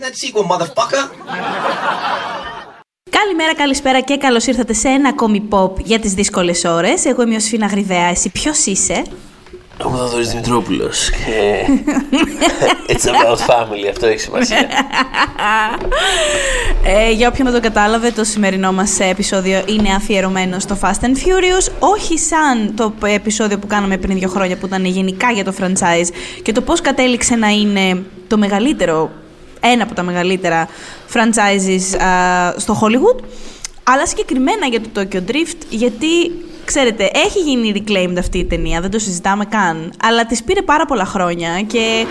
that sequel, motherfucker. Καλημέρα, καλησπέρα και καλώς ήρθατε σε ένα ακόμη pop για τις δύσκολες ώρες. Εγώ είμαι ο Σφίνα Γρυβαία, εσύ ποιος είσαι; Ο Θοδωρής Δημητρόπουλος και... It's about family, αυτό έχει σημασία. Ε, για όποιον δεν το κατάλαβε, το σημερινό μας επεισόδιο είναι αφιερωμένο στο Fast and Furious, όχι σαν το επεισόδιο που κάναμε πριν δύο χρόνια που ήταν γενικά για το franchise και το πώς κατέληξε να είναι το μεγαλύτερο, ένα από τα μεγαλύτερα franchises α, στο Hollywood, αλλά συγκεκριμένα για το Tokyo Drift, γιατί ξέρετε, έχει γίνει reclaimed αυτή η ταινία, δεν το συζητάμε καν, αλλά της πήρε πάρα πολλά χρόνια και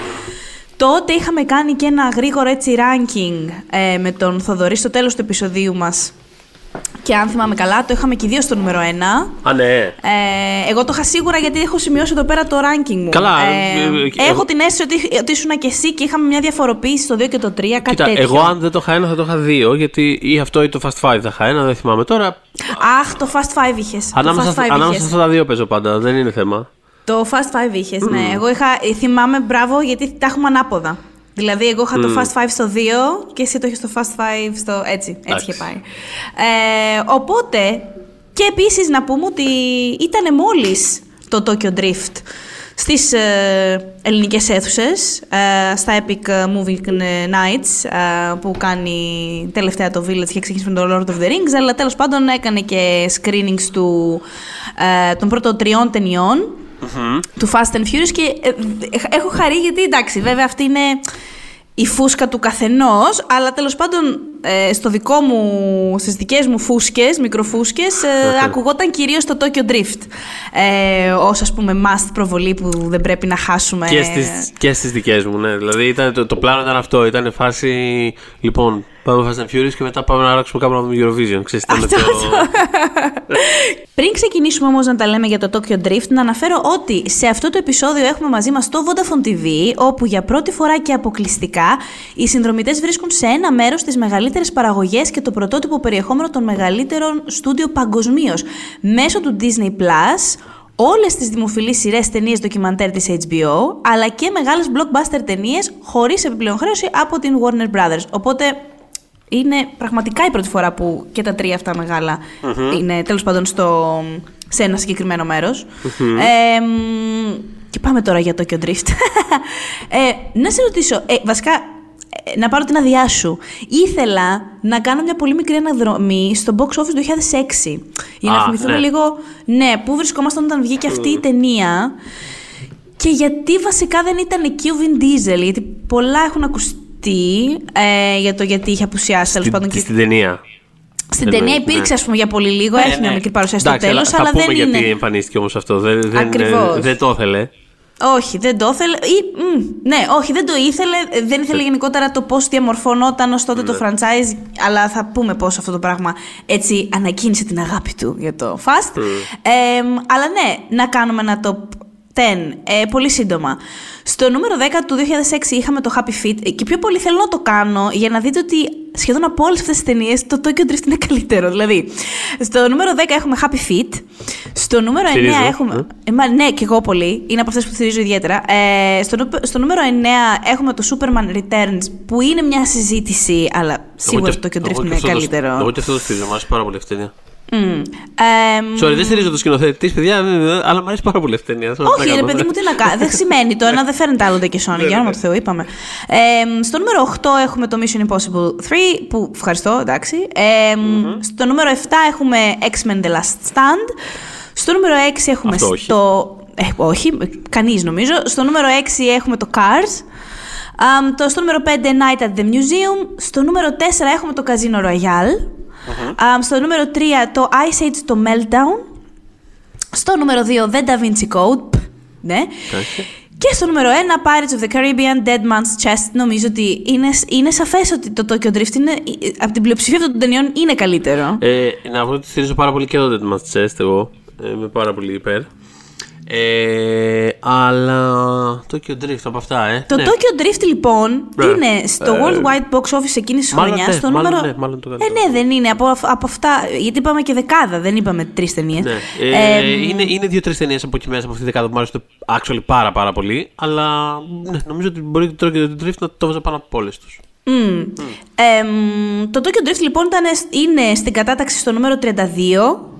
τότε είχαμε κάνει και ένα γρήγορο έτσι ranking ε, με τον Θοδωρή στο τέλος του επεισοδίου μας και αν θυμάμαι καλά, το είχαμε και οι δύο στο νούμερο 1. Α, ναι. Ε, εγώ το είχα σίγουρα γιατί έχω σημειώσει εδώ πέρα το ranking μου. Καλά, Ε, ε, ε, έχω εγώ- την αίσθηση ότι, ότι ήσουν και εσύ και είχαμε μια διαφοροποίηση στο 2 και το 3. Κάτι Κοίτα, τέτοιο. εγώ αν δεν το είχα ένα θα το είχα δύο, γιατί ή αυτό ή το Fast 5 θα είχα ένα, δεν θυμάμαι τώρα. Αχ, το Fast 5 είχες. Ανάμεσα, το Fast 5 ανάμεσα είχες. στα τα δύο παίζω πάντα, δεν είναι θέμα. Το Fast 5 είχες, ναι. Εγώ είχα, θυμάμαι μπράβο γιατί τα έχουμε ανάποδα. Δηλαδή, εγώ είχα το Fast 5 στο 2 και εσύ το είχες στο Fast 5 στο. Έτσι, έτσι Εντάξει. είχε πάει. Ε, οπότε, και επίσης να πούμε ότι ήταν μόλις το Tokyo Drift στις ε, ελληνικές αίθουσες, ε, στα Epic Movie Nights ε, που κάνει τελευταία το Village και ξεκίνησε με το Lord of the Rings, αλλά τέλος πάντων έκανε και screenings του, ε, των πρώτων τριών ταινιών του Fast and Furious και ε, ε, έχω χαρεί γιατί εντάξει, βέβαια αυτή είναι η φούσκα του καθενός, αλλά τέλος πάντων ε, στο δικό μου, στις δικές μου φούσκες, μικροφούσκες, ε, ακουγόταν κυρίως το Tokyo Drift. Ε, ως ας πούμε must προβολή που δεν πρέπει να χάσουμε. Και στις, και στις δικές μου, ναι. Δηλαδή ήταν, το, το πλάνο ήταν αυτό. Ήταν φάση. Λοιπόν, πάμε Fast and Furious και μετά πάμε να αλλάξουμε κάπου να δούμε Eurovision. Ξέρεις, ήταν Αυτό, το... Πριν ξεκινήσουμε όμως να τα λέμε για το Tokyo Drift, να αναφέρω ότι σε αυτό το επεισόδιο έχουμε μαζί μας το Vodafone TV, όπου για πρώτη φορά και αποκλειστικά οι συνδρομητές βρίσκουν σε ένα μέρος τις μεγαλύτερες παραγωγές και το πρωτότυπο περιεχόμενο των μεγαλύτερων στούντιο παγκοσμίως μέσω του Disney Plus, όλες τις δημοφιλείς σειρές ταινίες ντοκιμαντέρ της HBO, αλλά και μεγάλες blockbuster ταινίες χωρίς επιπλέον χρέωση από την Warner Brothers. Οπότε είναι πραγματικά η πρώτη φορά που και τα τρία αυτά μεγάλα είναι τέλος πάντων στο, σε ένα συγκεκριμένο μέρος. Ε, μ, και πάμε τώρα για Tokyo Drift. ε, να σε ρωτήσω, ε, βασικά ε, να πάρω την αδειά σου. Ήθελα να κάνω μια πολύ μικρή αναδρομή στο box office του 2006. Για να Α, θυμηθούμε ναι. λίγο, ναι, πού βρισκόμασταν όταν βγήκε αυτή η ταινία. Και γιατί βασικά δεν ήταν εκεί ο Vin Diesel, γιατί πολλά έχουν ακουστεί ε, για το γιατί είχε απουσιάσει τέλος πάντων. Στην, Και στην ταινία. στην εννοείς, ταινία υπήρξε, ναι. ας πούμε, για πολύ λίγο, Ναι, έχει μια ναι. μικρή παρουσία στο Εντάξει, τέλος, θα αλλά πούμε δεν γιατί είναι. εμφανίστηκε όμως αυτό. Δεν, δεν, Ακριβώς. δεν το ήθελε. Όχι, δεν το ήθελε. Ή, μ, ναι, όχι, δεν το ήθελε. ε, Δεν ήθελε γενικότερα το πώς διαμορφωνόταν ως τότε το Ναι. franchise. Αλλά θα πούμε πώς αυτό το πράγμα έτσι ανακοίνησε την αγάπη του για το Fast. Ε, μ, αλλά ναι, να κάνουμε ένα top 10. Ε, πολύ σύντομα. Στο νούμερο 10 του 2006 είχαμε το Happy Feet ε, και πιο πολύ θέλω να το κάνω για να δείτε ότι σχεδόν από όλες αυτές τις ταινίες το Tokyo Drift είναι καλύτερο. Δηλαδή, στο νούμερο 10 έχουμε Happy Feet. Στο νούμερο 9 Στηρίζω, έχουμε. Ε, μα, ναι, και εγώ πολύ. Είναι από αυτές που στηρίζω ιδιαίτερα. Ε, στο, νου- στο νούμερο 9 έχουμε το Superman Returns, που είναι μια συζήτηση, αλλά σίγουρα το Tokyo Drift είναι καλύτερο. Εγώ και αυτό το στηρίζω. Μου αρέσει πάρα πολύ αυτή η ταινία. Μμ. Ε, Sorry, δεν στηρίζω το σκηνοθέτη τη, παιδιά, ε, αλλά μου αρέσει πάρα πολύ αυτή η ταινία. όχι, ρε παιδί μου, τι να κάνω. δεν σημαίνει το ένα, δεν φέρνει άλλο και Sonic. Για όνομα του Θεού, είπαμε. Ε, στο νούμερο 8 έχουμε το Mission Impossible 3, που ευχαριστώ, εντάξει. Ε, Στο νούμερο 7 έχουμε X-Men The Last Stand. Στο νούμερο 6 έχουμε Αυτό όχι. στο. Ε, όχι, κανείς νομίζω. Στο νούμερο 6 έχουμε το Cars. Αμ, το, στο νούμερο 5 Night at the Museum. Στο νούμερο 4 έχουμε το Casino Royale. Αμ, στο νούμερο 3 το Ice Age το Meltdown. Στο νούμερο 2 The Da Vinci Code. Π, Ναι. Εντάξει. Και στο νούμερο 1 Pirates of the Caribbean Dead Man's Chest. Νομίζω ότι είναι, είναι σαφές ότι το Tokyo Drift είναι, από την πλειοψηφία αυτών των ταινιών είναι καλύτερο. Ε, να πω ότι στηρίζω πάρα πολύ και το Dead Man's Chest εγώ. Ε, είμαι πάρα πολύ υπέρ. Ε, αλλά. Tokyo Drift από αυτά, ε. Το ναι. Tokyo Drift λοιπόν Ναι. είναι στο Ε, Worldwide Box Office εκείνης της μάλλον χρονιάς. ναι, στο μάλλον νούμερο. ναι, μάλλον το ε, καλύτερο. ναι, δεν είναι. Από, από αυτά. Γιατί είπαμε και δεκάδα, δεν είπαμε τρεις ταινίες. Ναι. Ε, είναι είναι δύο-τρεις ταινίες από εκεί μέσα από αυτή τη δεκάδα που μου άρεσε actually πάρα, πάρα πολύ. Αλλά ναι, νομίζω ότι μπορεί το Tokyo Drift να το βάζα πάνω από όλες τους. Mm. Εμ, το Tokyo Drift λοιπόν ήταν, είναι στην κατάταξη στο νούμερο 32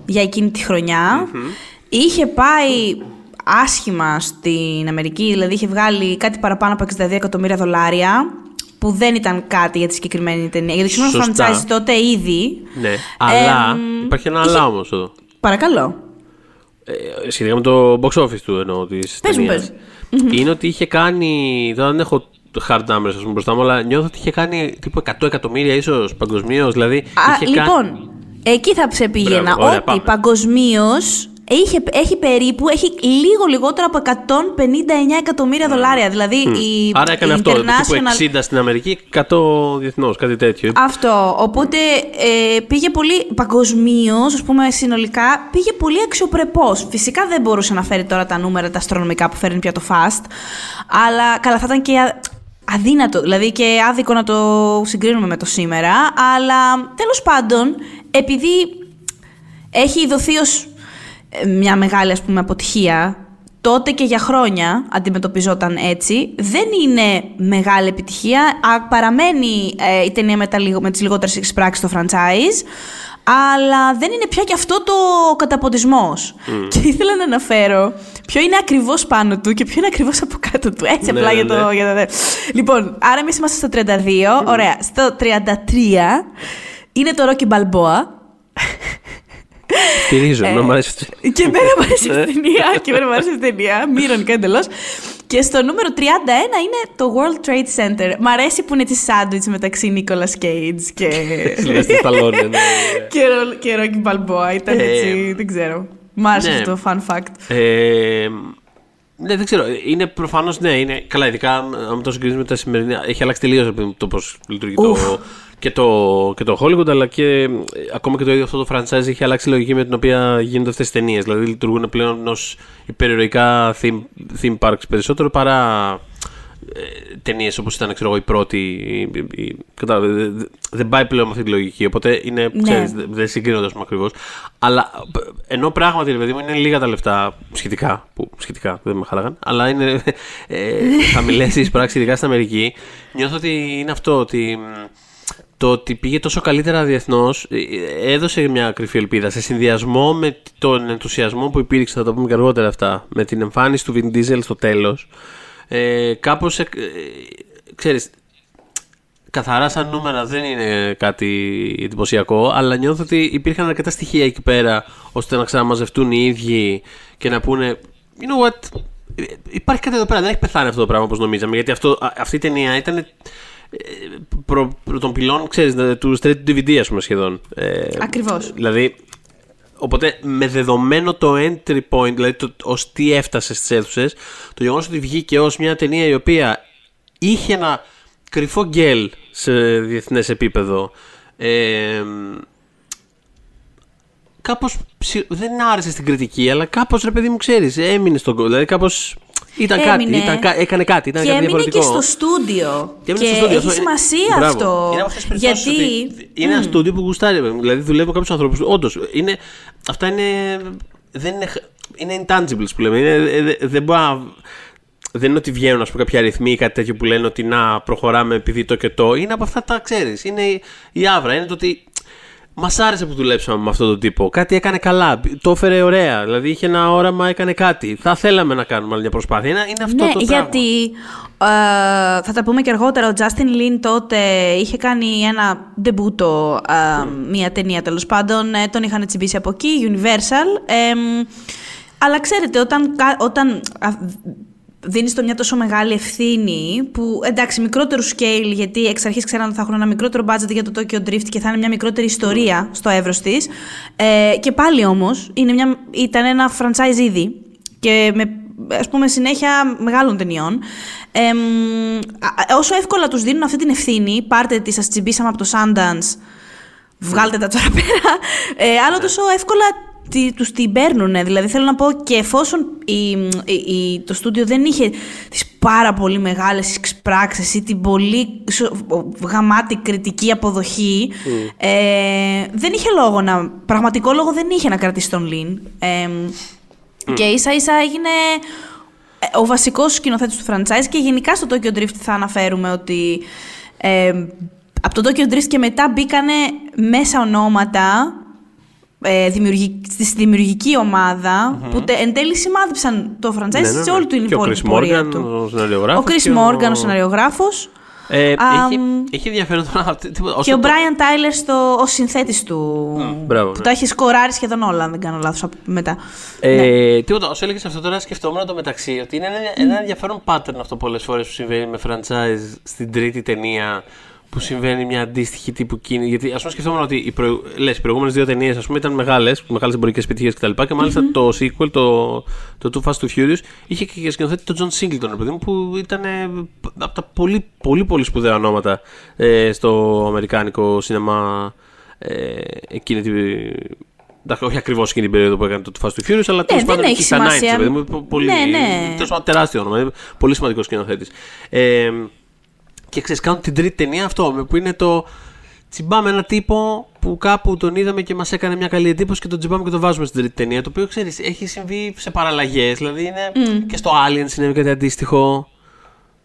για εκείνη τη χρονια Είχε πάει άσχημα στην Αμερική, δηλαδή είχε βγάλει κάτι παραπάνω από 62 εκατομμύρια δολάρια που δεν ήταν κάτι για τη συγκεκριμένη ταινία. Γιατί το Σωστά. franchise τότε ήδη. Ναι, αλλά Εμ, υπάρχει ένα είχε- αλλά όμως εδώ. Παρακαλώ. Ε, σχετικά με το box office του εννοώ της Πες μου, ταινίας. Είναι ότι είχε κάνει. Τώρα δεν έχω hard numbers ας πούμε, μπροστά μου, αλλά νιώθω ότι είχε κάνει τύπου 100 εκατομμύρια ίσως παγκοσμίως. Δηλαδή. Α, είχε κα- λοιπόν, εκεί θα σε πήγαινα. Μπράβο, ωραία, ότι πάμε. παγκοσμίως έχει, έχει περίπου, έχει λίγο λιγότερο από 159 εκατομμύρια δολάρια. Δηλαδή η, Άρα έκανε η αυτό. Τύπου International 60 στην Αμερική, 100 διεθνώς, κάτι τέτοιο. Αυτό. Οπότε ε, πήγε πολύ παγκοσμίως, ας πούμε συνολικά, πήγε πολύ αξιοπρεπώς. Φυσικά δεν μπορούσε να φέρει τώρα τα νούμερα, τα αστρονομικά που φέρνει πια το Fast. Αλλά καλά, θα ήταν και α- αδύνατο, δηλαδή και άδικο να το συγκρίνουμε με το σήμερα. Αλλά τέλος πάντων, επειδή έχει δοθεί ως ε, μια μεγάλη ας πούμε αποτυχία τότε και για χρόνια αντιμετωπιζόταν έτσι δεν είναι μεγάλη επιτυχία Α, παραμένει ε, η ταινία με, τα, λιγο- με τις λιγότερες εξπράξεις στο franchise αλλά δεν είναι πια και αυτό το καταποντισμός. Και ήθελα να αναφέρω ποιο είναι ακριβώς πάνω του και ποιο είναι ακριβώς από κάτω του. Έτσι Ναι, απλά ναι, για το... ναι. Για το... Λοιπόν, άρα εμείς είμαστε στο 32. Ωραία. Στο 33 είναι το Rocky Balboa. Στηρίζω, Ε, να μου αρέσει αυτό. Και εμένα μου άρεσε η ταινία. Και εμένα μου άρεσε η ταινία. Μη ηρωνικά εντελώς. Και στο νούμερο 31 είναι το World Trade Center. Μ' αρέσει που είναι τη σάντουιτς μεταξύ Nicolas Cage και. Σιλβέστερ Σταλόνε, ναι, ναι. και, Ρο- και Rocky Balboa. Ήταν Ε, έτσι, δεν ξέρω. Μ' άρεσε ναι. αυτό το fun fact. Ε, ναι, δεν ξέρω. Είναι προφανώς ναι, είναι. Καλά, ειδικά αν το συγκρίνεις με τα σημερινά. Έχει αλλάξει τελείως το πώς λειτουργεί Ουφ. το, και, το, και το Hollywood, αλλά και ε, ακόμα και το ίδιο αυτό το franchise έχει αλλάξει η λογική με την οποία γίνονται αυτές τι ταινίες. Δηλαδή λειτουργούν πλέον ως υπερηρωικά theme, theme parks περισσότερο παρά ε, ταινίες όπως ήταν ξέρω εγώ, η πρώτη. η- η- η- κατάλαβε, δε- δε- δεν πάει πλέον με αυτή τη λογική. Οπότε είναι, Ναι. ξέρεις, δε- δεν συγκρίνονται ας πούμε, ακριβώς. Αλλά ε, ενώ πράγματι, ρε παιδί μου, είναι λίγα τα λεφτά σχετικά. Που σχετικά δεν με χάλαγαν. Αλλά είναι ε, χαμηλέ οι εισπράξει, ειδικά στην Αμερική. Νιώθω ότι είναι αυτό. Ότι μ, το ότι πήγε τόσο καλύτερα διεθνώς έδωσε μια κρυφή ελπίδα σε συνδυασμό με τον ενθουσιασμό που υπήρξε, θα το πούμε και αργότερα αυτά, με την εμφάνιση του Vin Diesel στο τέλος. Ε, κάπως, ε, ε, ξέρεις, καθαρά σαν νούμερα δεν είναι κάτι εντυπωσιακό, αλλά νιώθω ότι υπήρχαν αρκετά στοιχεία εκεί πέρα ώστε να ξαναμαζευτούν οι ίδιοι και να πούνε You know what, ε, υπάρχει κάτι εδώ πέρα, δεν έχει πεθάνει αυτό το πράγμα όπως νομίζαμε, γιατί αυτό, α- αυτή η ταινία ήταν ε, προ, προ των πυλών, ξέρεις, ε, του straight to DVD ας πούμε σχεδόν. Ε, Ακριβώς. Δηλαδή, Οπότε με δεδομένο το entry point, δηλαδή το, ως τι έφτασε στις αίθουσες, το γεγονός ότι βγήκε ως μια ταινία η οποία είχε ένα κρυφό γκέλ σε διεθνές επίπεδο, ε, κάπως ψι- δεν άρεσε στην κριτική, αλλά κάπως ρε παιδί μου ξέρεις, έμεινε στον κόσμο, δηλαδή κάπως ήταν κάτι, Έμεινε. ήταν, κα- έκανε κάτι, ήταν και κάτι έμεινε διαφορετικό. και στο στούντιο. Και, Και, έμεινε στο στούντιο. έχει Αυτό- σημασία Μπράβο. αυτό. Είναι από αυτές τις περιπτώσεις γιατί. ότι Είναι ένα στούντιο που γουστάρει. Δηλαδή δουλεύει με κάποιους ανθρώπους. Όντως. Είναι, αυτά είναι. Δεν είναι, είναι intangibles που λέμε. Είναι, ε, δε- δεν μπορεί να. Δεν είναι ότι βγαίνουν ας πούμε, κάποια αριθμοί ή κάτι τέτοιο που λένε ότι να προχωράμε επειδή το και το. Είναι από αυτά τα ξέρεις. Είναι η- η άβρα. Είναι το ότι Μας άρεσε που δουλέψαμε με αυτόν τον τύπο. Κάτι έκανε καλά. Το έφερε ωραία. Δηλαδή είχε ένα όραμα, έκανε κάτι. Θα θέλαμε να κάνουμε άλλη μια προσπάθεια. Είναι, είναι αυτό ναι, το πράγμα. γιατί ε, θα τα πούμε και αργότερα. Ο Justin Lin τότε είχε κάνει ένα ντεμπούτο, ε, μία ταινία τέλος πάντων. Ε, τον είχαν τσιμπήσει από εκεί, Universal. Ε, μ, αλλά ξέρετε, όταν, κα- όταν α, δίνεις το μια τόσο μεγάλη ευθύνη που εντάξει μικρότερου scale γιατί εξ αρχής ξέραν ότι θα έχουν ένα μικρότερο budget για το Tokyo Drift και θα είναι μια μικρότερη ιστορία στο εύρος της. Ε, και πάλι όμως είναι μια, ήταν ένα franchise ήδη και με ας πούμε συνέχεια μεγάλων ταινιών. Ε, μ, α- όσο εύκολα τους δίνουν αυτή την ευθύνη πάρτε τη σας τσιμπήσαμε από το Sundance βγάλτε τα τώρα πέρα. Ε, άλλο τόσο εύκολα τι, τους την παίρνουν. Δηλαδή θέλω να πω και εφόσον η, η- η- το στούντιο δεν είχε τις πάρα πολύ μεγάλες εξπράξεις ή την πολύ σο- γαμάτη κριτική αποδοχή, ε, δεν είχε λόγο να, πραγματικό λόγο δεν είχε να κρατήσει τον Λιν. Ε, Και ίσα ίσα έγινε ε, ο βασικός σκηνοθέτης του franchise και γενικά στο Tokyo Drift θα αναφέρουμε ότι Ε, από το Tokyo Drift και μετά μπήκανε μέσα ονόματα ε, στη δημιουργική που τε, εν τέλει σημάδεψαν το franchise ναι, ναι, ναι. σε όλη την υπόλοιπη πορεία του. Ο Chris Morgan, ο σεναριογράφος. Ε, um, έχει, έχει ενδιαφέρον τώρα. Και ο Brian Tyler στο, ο συνθέτης του. Mm, μπράβο, που ναι. τα έχει σκοράρει σχεδόν όλα, αν δεν κάνω λάθος μετά. Ε, ναι. Τίποτα, όσο έλεγες αυτό τώρα, σκεφτόμουν το μεταξύ ότι είναι ένα, ένα ενδιαφέρον pattern αυτό πολλές φορές που συμβαίνει με franchise στην τρίτη ταινία που συμβαίνει μια αντίστοιχη τύπου κίνηση. Γιατί ας πούμε σκεφτόμουν ότι οι, προ... Λες, οι προηγούμενες δύο ταινίες ήταν μεγάλες, μεγάλες εμπορικές επιτυχίες κτλ. Και, και μάλιστα mm-hmm. το sequel, το, το Too Fast to Furious, είχε και σκηνοθέτη τον John Singleton, παιδί μου, που ήταν ε, από τα πολύ, πολύ, πολύ σπουδαία ονόματα ε, στο αμερικάνικο σινεμά ε, εκείνη την. Όχι ακριβώς εκείνη την περίοδο που έκανε το Too Fast to Furious, αλλά τέλος πάντων έχει σημασία. Πολύ, ναι, ναι. τεράστιο όνομα. Πολύ σημαντικός σκηνοθέτης. Ε, και ξέρεις, κάνουν την τρίτη ταινία αυτό, που είναι το. Τσιμπάμε ένα τύπο που κάπου τον είδαμε και μας έκανε μια καλή εντύπωση και τον τσιμπάμε και τον βάζουμε στην τρίτη ταινία. Το οποίο ξέρεις, έχει συμβεί σε παραλλαγές. Δηλαδή είναι και στο Alien συνέβη κάτι αντίστοιχο.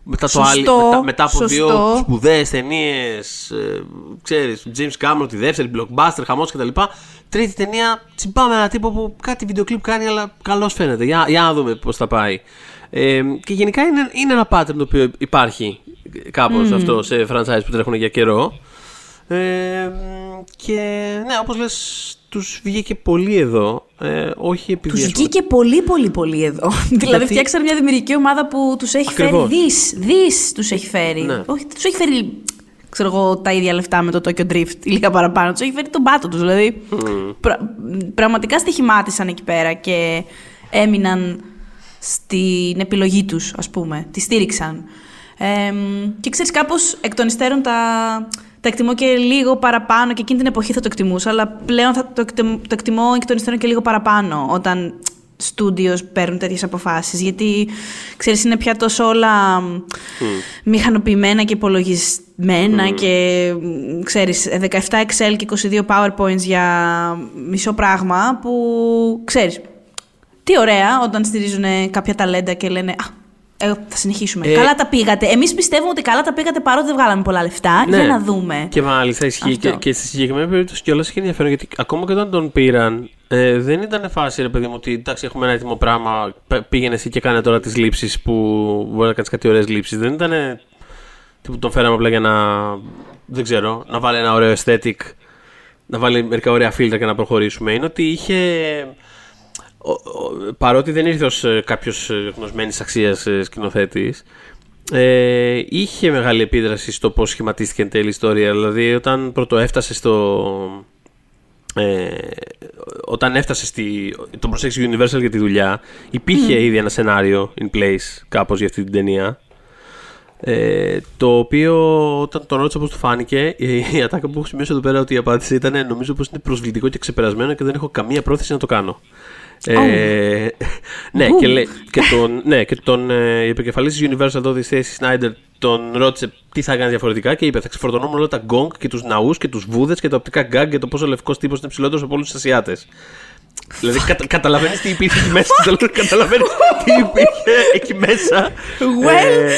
Μετά, το Alien, μετά, μετά από Σωστό. δύο σπουδαίες ταινίες, ε, ξέρεις, James Cameron τη δεύτερη, blockbuster, χαμός κτλ. Τρίτη ταινία, τσιμπάμε ένα τύπο που κάτι βιντεοκλειπ κάνει, αλλά καλώς φαίνεται. Για, για να δούμε πώς θα πάει. Ε, και γενικά είναι, είναι ένα pattern το οποίο υπάρχει κάπως mm. αυτό σε franchise που τρέχουν για καιρό. Ε, και ναι, όπως λες, τους βγήκε πολύ εδώ. Ε, όχι επειδή. Τους βγήκε πολύ, πολύ, πολύ εδώ. δηλαδή, φτιάξαν μια δημιουργική ομάδα που τους έχει Ακριβώς. φέρει δις. Δις τους έχει φέρει. Ναι. Όχι, τους έχει φέρει ξέρω εγώ, τα ίδια λεφτά με το Tokyo Drift ή λίγα παραπάνω. Τους έχει φέρει τον πάτο τους. Δηλαδή, mm. πρα, πραγματικά στοιχημάτισαν εκεί πέρα και έμειναν στην επιλογή τους, ας πούμε. Τη στήριξαν. Ε, και ξέρεις κάπως εκ των υστέρων τα, τα εκτιμώ και λίγο παραπάνω και εκείνη την εποχή θα το εκτιμούσα, αλλά πλέον θα το, εκτιμώ, το εκτιμώ εκ των υστέρων και λίγο παραπάνω όταν στούντιος παίρνουν τέτοιες αποφάσεις γιατί ξέρεις είναι πια τόσο όλα mm. μηχανοποιημένα και υπολογισμένα mm. και ξέρεις 17 Excel και 22 PowerPoints για μισό πράγμα που ξέρεις τι ωραία όταν στηρίζουν κάποια ταλέντα και λένε «Α, ε, θα συνεχίσουμε. Ε, καλά τα πήγατε. Εμείς πιστεύουμε ότι καλά τα πήγατε παρότι δεν βγάλαμε πολλά λεφτά. Ναι. Για να δούμε. Και μάλιστα ισχύει. Και, και στη συγκεκριμένη περίπτωση κιόλας έχει ενδιαφέρον γιατί ακόμα και όταν τον πήραν, ε, δεν ήταν φάση ρε παιδί μου ότι εντάξει, έχουμε ένα έτοιμο πράγμα. Πήγαινε εσύ και κάνε τώρα τις λήψεις που μπορεί να κάνεις κάτι ωραίες λήψεις. Δεν ήταν. που τον φέραμε απλά για να. Δεν ξέρω, να βάλει ένα ωραίο aesthetic, να βάλει μερικά ωραία φίλτρα και να προχωρήσουμε. Είναι ότι είχε παρότι δεν ήρθε ως ε, κάποιος ε, γνωσμένης αξίας ε, σκηνοθέτης, ε, είχε μεγάλη επίδραση στο πώς σχηματίστηκε εν τέλει η ιστορία. Δηλαδή όταν πρώτο έφτασε στο... Ε, όταν έφτασε στη, τον προσέγγισε η Universal για τη δουλειά υπήρχε ήδη ένα σενάριο in place κάπως για αυτή την ταινία ε, το οποίο όταν τον ρώτησα πώς του φάνηκε, η, η ατάκα που έχω σημειώσει εδώ πέρα ότι η απάντηση ήταν νομίζω πως είναι προσβλητικό και ξεπερασμένο και δεν έχω καμία πρόθεση να το κάνω. Ε, ναι, και, και τον, ναι, και τον ε, επικεφαλής της Universal εδώ τη Stacey Snider τον ρώτησε τι θα κάνει διαφορετικά και είπε: Θα ξεφορτωνόμουν όλα τα γκόγκ και τους ναούς και τους βούδες και τα οπτικά γκάγκ και το πόσο λευκός τύπος είναι ψηλότερος από όλους τους Ασιάτες. Δηλαδή, κατα, καταλαβαίνεις τι υπήρχε εκεί μέσα. καταλαβαίνεις τι υπήρχε εκεί μέσα. Well, ε,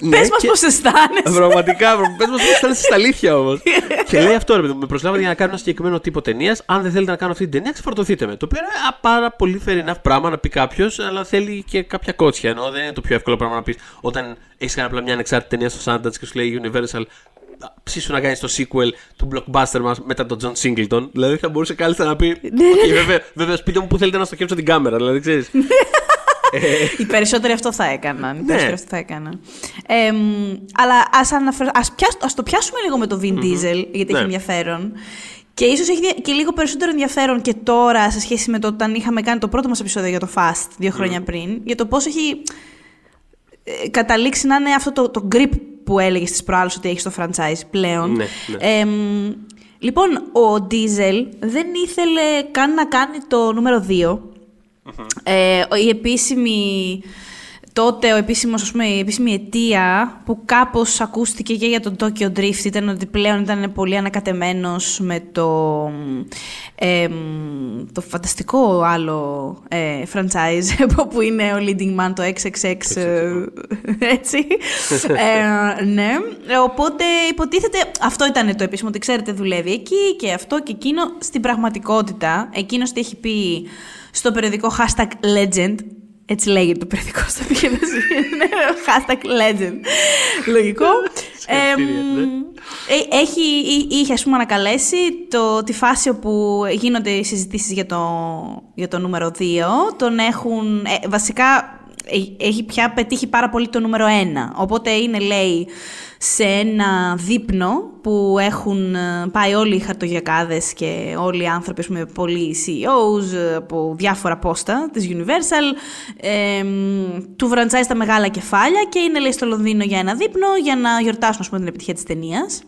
ναι, πες μας πώς αισθάνεσαι. Πραγματικά, πες μας πώς αισθάνεσαι στα αλήθεια όμως. και λέει αυτό, ρε παιδί με προσλάβατε για να κάνω ένα συγκεκριμένο τύπο ταινίας. Αν δεν θέλετε να κάνω αυτή την ταινία, ξεφορτωθείτε με. Το οποίο είναι ένα πάρα πολύ fair enough πράγμα να πει κάποιος, αλλά θέλει και κάποια κότσια. Ενώ δεν είναι το πιο εύκολο πράγμα να πεις όταν έχεις κάνει απλά μια ανεξάρτητη ταινία στο Sundance και σου λέει Universal ψήσου να κάνει το sequel του blockbuster μας μετά τον John Singleton. Δηλαδή θα μπορούσε κάλλιστα να πει. Ναι, okay, βέβαια, βέβαια, σπίτι μου που θέλετε να στοχεύσω την κάμερα. Δηλαδή ξέρεις. Οι περισσότεροι αυτό θα έκαναν. Οι περισσότεροι αυτό θα έκαναν. Ε, αλλά ας, αναφερ... ας, ας το πιάσουμε λίγο με το Vin Diesel, γιατί ναι. έχει ενδιαφέρον. Και ίσως έχει και λίγο περισσότερο ενδιαφέρον και τώρα σε σχέση με το όταν είχαμε κάνει το πρώτο μας επεισόδιο για το Fast δύο χρόνια πριν, για το πώς έχει ε, καταλήξει να είναι αυτό το, το grip που έλεγες στις προάλλες ότι έχεις το franchise πλέον. Ναι, ναι. λοιπόν, ο Diesel δεν ήθελε καν να κάνει το νούμερο 2. Ε, η επίσημη τότε ο επίσημος, ας πούμε, η επίσημη αιτία που κάπως ακούστηκε και για τον Tokyo Drift ήταν ότι πλέον ήταν πολύ ανακατεμένος με το, ε, το φανταστικό άλλο ε, franchise που είναι ο leading man το XXX ε, έτσι. Ε, ναι. Οπότε υποτίθεται αυτό ήταν το επίσημο ότι ξέρετε δουλεύει εκεί και αυτό και εκείνο στην πραγματικότητα. Εκείνος τι έχει πει στο περιοδικό hashtag legend έτσι λέγεται το περιοδικό στο οποίο Hashtag legend. Λογικό. Ναι. Ε, έχει, είχε ας πούμε ανακαλέσει το, τη φάση όπου γίνονται οι συζητήσεις για το, για το νούμερο 2. Τον έχουν, ε, βασικά ε, έχει πια πετύχει πάρα πολύ το νούμερο 1. Οπότε είναι λέει σε ένα δείπνο που έχουν ε, πάει όλοι οι χαρτογιακάδες και όλοι οι άνθρωποι, με πολλοί CEOs ε, από διάφορα πόστα της Universal, ε, του βραντζάει στα μεγάλα κεφάλια και είναι λέει στο Λονδίνο για ένα δείπνο για να γιορτάσουν πούμε, την επιτυχία της ταινίας.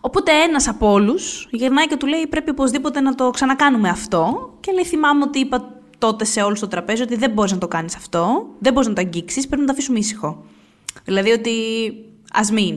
Οπότε ένας από όλους γυρνάει και του λέει πρέπει οπωσδήποτε να το ξανακάνουμε αυτό και λέει θυμάμαι ότι είπα τότε σε όλους το τραπέζι ότι δεν μπορείς να το κάνεις αυτό, δεν μπορείς να το αγγίξεις, πρέπει να το αφήσουμε ήσυχο. Δηλαδή ότι ας μην.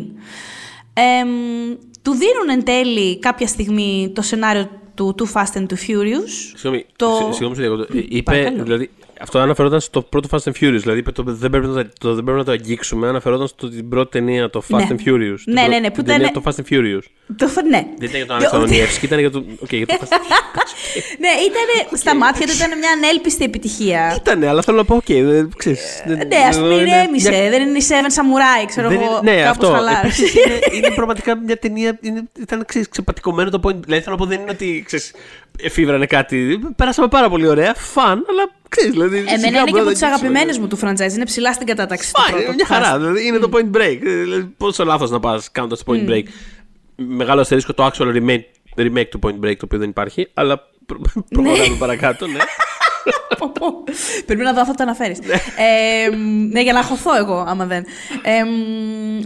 του δίνουν εν τέλει κάποια στιγμή το σενάριο του Too Fast and Too Furious. Συγγνώμη, το... συγγνώμη, είπε, δηλαδή, αυτό αναφερόταν στο πρώτο Fast and Furious. Δηλαδή το, δεν, πρέπει να το, δεν πρέπει να το αγγίξουμε. Αναφερόταν στην πρώτη ταινία, το Fast ναι. and Furious. Ναι, ναι, ναι. Που ήταν... το Fast and Furious. Το, ναι. Δεν ήταν για τον Αλεξανδρονιεύσκη, ήταν για το. Okay, για το Fast ναι, ήταν στα μάτια του ήταν μια ανέλπιστη επιτυχία. Ήτανε, αλλά θέλω να πω, OK, okay, ξέρεις, Ναι, ας πούμε ηρέμησε. Δεν είναι η Seven Samurai, ξέρω εγώ. Ναι, αυτό. Είναι πραγματικά μια ταινία. Ήταν ξεπατικωμένο το point. Δηλαδή θέλω να πω, δεν είναι ότι εφηύρανε κάτι. Πέρασαμε πάρα πολύ ωραία. Fun, αλλά ξέρεις. Δηλαδή, Εμένα είναι και από τις αγαπημένες μου του franchise. Είναι ψηλά στην κατάταξη. Fun, είναι μια χαρά. Δηλαδή, είναι το point break. Δηλαδή, πόσο λάθος να πας κάνοντας το point break. Μεγάλο αστερίσκο το actual remake, remake του point break το οποίο δεν υπάρχει. Αλλά προχωράμε ναι. παρακάτω, ναι. Πρέπει να δω αυτό το αναφέρεις. ναι. Ε, ναι, για να χωθώ εγώ, άμα δεν. Ε,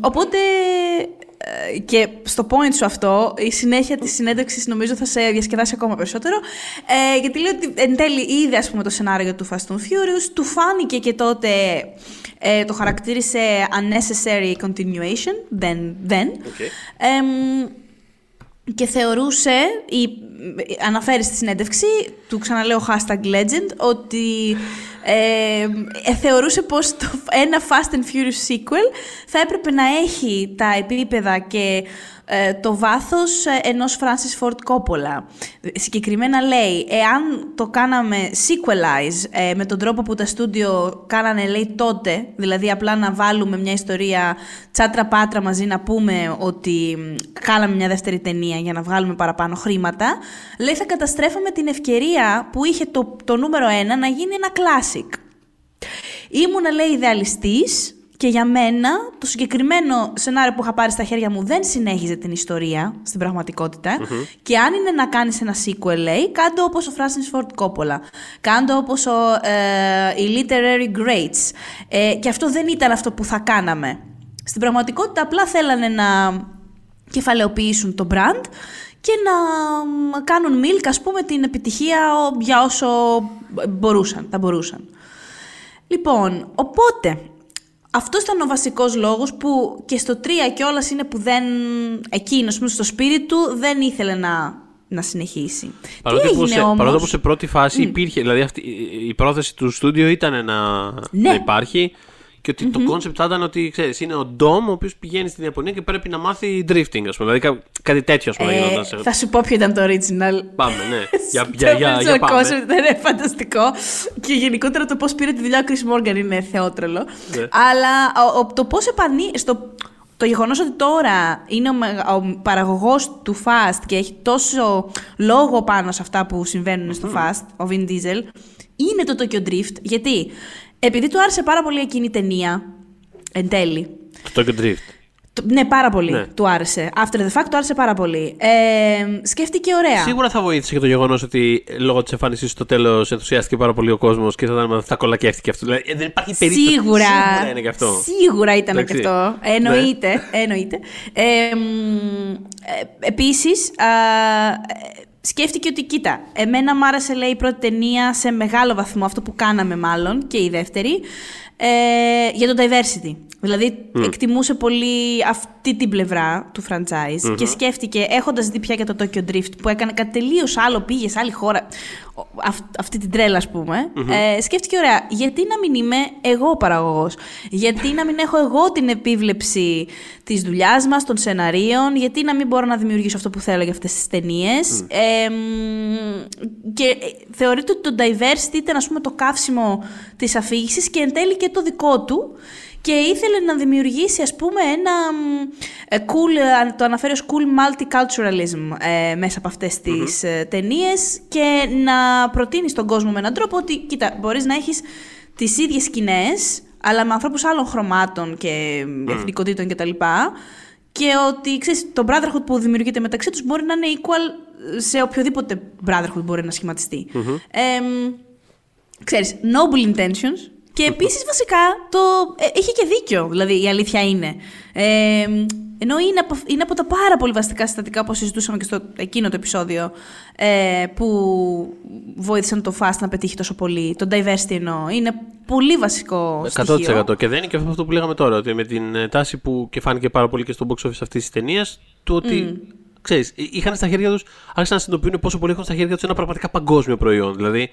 οπότε ε, και στο point σου αυτό, η συνέχεια της συνέντευξης νομίζω θα σε διασκεδάσει ακόμα περισσότερο. Ε, γιατί λέει ότι εν τέλει είδε ας πούμε, το σενάριο του Fast and Furious, του φάνηκε και τότε ε, το χαρακτήρισε unnecessary continuation, δεν. δεν. Okay. Ε, και θεωρούσε, ή, αναφέρει στη συνέντευξη, του ξαναλέω hashtag legend, ότι ε, ε, θεωρούσε πως το, ένα Fast and Furious sequel θα έπρεπε να έχει τα επίπεδα και ε, το βάθος ε, ενός Francis Ford Coppola. Συγκεκριμένα λέει, εάν το κάναμε sequelize ε, με τον τρόπο που τα στούντιο κάνανε λέει τότε, δηλαδή απλά να βάλουμε μια ιστορία τσάτρα πάτρα μαζί να πούμε ότι κάναμε μια δεύτερη ταινία για να βγάλουμε παραπάνω χρήματα, λέει θα καταστρέφαμε την ευκαιρία που είχε το, το νούμερο ένα να γίνει ένα classic. Ήμουνα λέει ιδεαλιστής και για μένα, το συγκεκριμένο σενάριο που είχα πάρει στα χέρια μου δεν συνέχιζε την ιστορία στην πραγματικοτητα Και αν είναι να κάνεις ένα sequel, λέει, κάντε όπως ο Francis Ford Coppola. Κάντε όπως ο, ε, οι Literary Greats. Ε, και αυτό δεν ήταν αυτό που θα κάναμε. Στην πραγματικότητα απλά θέλανε να κεφαλαιοποιήσουν το brand και να κάνουν milk, ας πούμε, την επιτυχία για όσο μπορούσαν, θα μπορούσαν. Λοιπόν, οπότε, αυτός ήταν ο βασικός λόγος που και στο 3 κιόλας είναι που δεν. εκείνος στο σπίτι του δεν ήθελε να, να συνεχίσει. Παρότι, Τι που σε, όμως... παρότι που σε πρώτη φάση mm. υπήρχε, δηλαδή αυτή, η πρόθεση του στούντιο ήταν να, ναι. να υπάρχει και ότι το κόνσεπτ θα ήταν ότι ξέρεις, είναι ο Dom ο οποίος πηγαίνει στην Ιαπωνία και πρέπει να μάθει drifting, ας πούμε. Δηλαδή κά, κάτι τέτοιο, ας πούμε. Ε, θα σου πω ποιο ήταν το original. Πάμε, ναι. για, για, για, για, πάμε. Το ήταν φανταστικό. Και γενικότερα το πώς πήρε τη δουλειά ο Chris Morgan είναι θεότρελο. Ναι. Αλλά ο, το πώς επανεί. Στο, το γεγονός ότι τώρα είναι ο, ο παραγωγός του Fast και έχει τόσο λόγο πάνω σε αυτά που συμβαίνουν στο Fast, ο Vin Diesel, είναι το Tokyo Drift. Γιατί επειδή του άρεσε πάρα πολύ εκείνη η ταινία, εν τέλει. Το Tokyo Drift. Ναι, πάρα πολύ ναι. του άρεσε. After the fact του άρεσε πάρα πολύ. Ε, σκέφτηκε ωραία. Σίγουρα θα βοήθησε και το γεγονός ότι λόγω της εμφάνισής στο τέλος ενθουσιάστηκε πάρα πολύ ο κόσμος και θα ήταν θα κολακεύτηκε αυτό. Δηλαδή δεν υπάρχει περίπτωση. Σίγουρα. Σίγουρα είναι και αυτό. Σίγουρα ήταν Εντάξει. και αυτό. Εννοείται. Ναι. εννοείται. Ε, ε, Επίσης, σκέφτηκε ότι κοίτα, εμένα μου άρεσε λέει η πρώτη ταινία σε μεγάλο βαθμό, αυτό που κάναμε μάλλον και η δεύτερη. ε, για το diversity. Δηλαδή, εκτιμούσε πολύ αυτή την πλευρά του franchise και σκέφτηκε, έχοντας δει πια για το Tokyo Drift που έκανε κάτι τελείως άλλο, πήγε σε άλλη χώρα, αυτή την τρέλα, ας πούμε, ε, σκέφτηκε, ωραία, γιατί να μην είμαι εγώ ο παραγωγός, γιατί να μην έχω εγώ την επίβλεψη της δουλειάς μας, των σεναρίων, γιατί να μην μπορώ να δημιουργήσω αυτό που θέλω για αυτές τις ταινίες; Ε, και θεωρείται ότι το diversity ήταν, ας πούμε, το καύσιμο της αφήγησης και εν τέλει και το δικό του και ήθελε να δημιουργήσει ας πούμε ένα ε, cool, το αναφέρει ως cool multiculturalism ε, μέσα από αυτές τις mm ταινίες και να προτείνει στον κόσμο με έναν τρόπο ότι κοίτα μπορείς να έχεις τις ίδιες σκηνές, αλλά με ανθρώπους άλλων χρωμάτων και mm. εθνικότητων κτλ. Και ότι ξέρεις, το brotherhood που δημιουργείται μεταξύ τους μπορεί να είναι equal σε οποιοδήποτε brotherhood μπορεί να σχηματιστεί. Mm-hmm. ξέρεις, noble intentions, και επίσης βασικά το. Ε, είχε και δίκιο, δηλαδή η αλήθεια είναι. Ε, ενώ είναι από, είναι από τα πάρα πολύ βασικά συστατικά που συζητούσαμε και στο εκείνο το επεισόδιο ε, που βοήθησαν το Fast να πετύχει τόσο πολύ. Το diversity εννοώ. Είναι πολύ βασικό 100%. στοιχείο. 100%. Και δεν είναι και αυτό που λέγαμε τώρα, ότι με την ε, τάση που και φάνηκε πάρα πολύ και στο box office αυτής της ταινίας, του ότι. Mm. Ξέρεις, είχαν στα χέρια τους, άρχισαν να συνειδητοποιούν πόσο πολύ έχουν στα χέρια τους ένα πραγματικά παγκόσμιο προϊόν. Δηλαδή,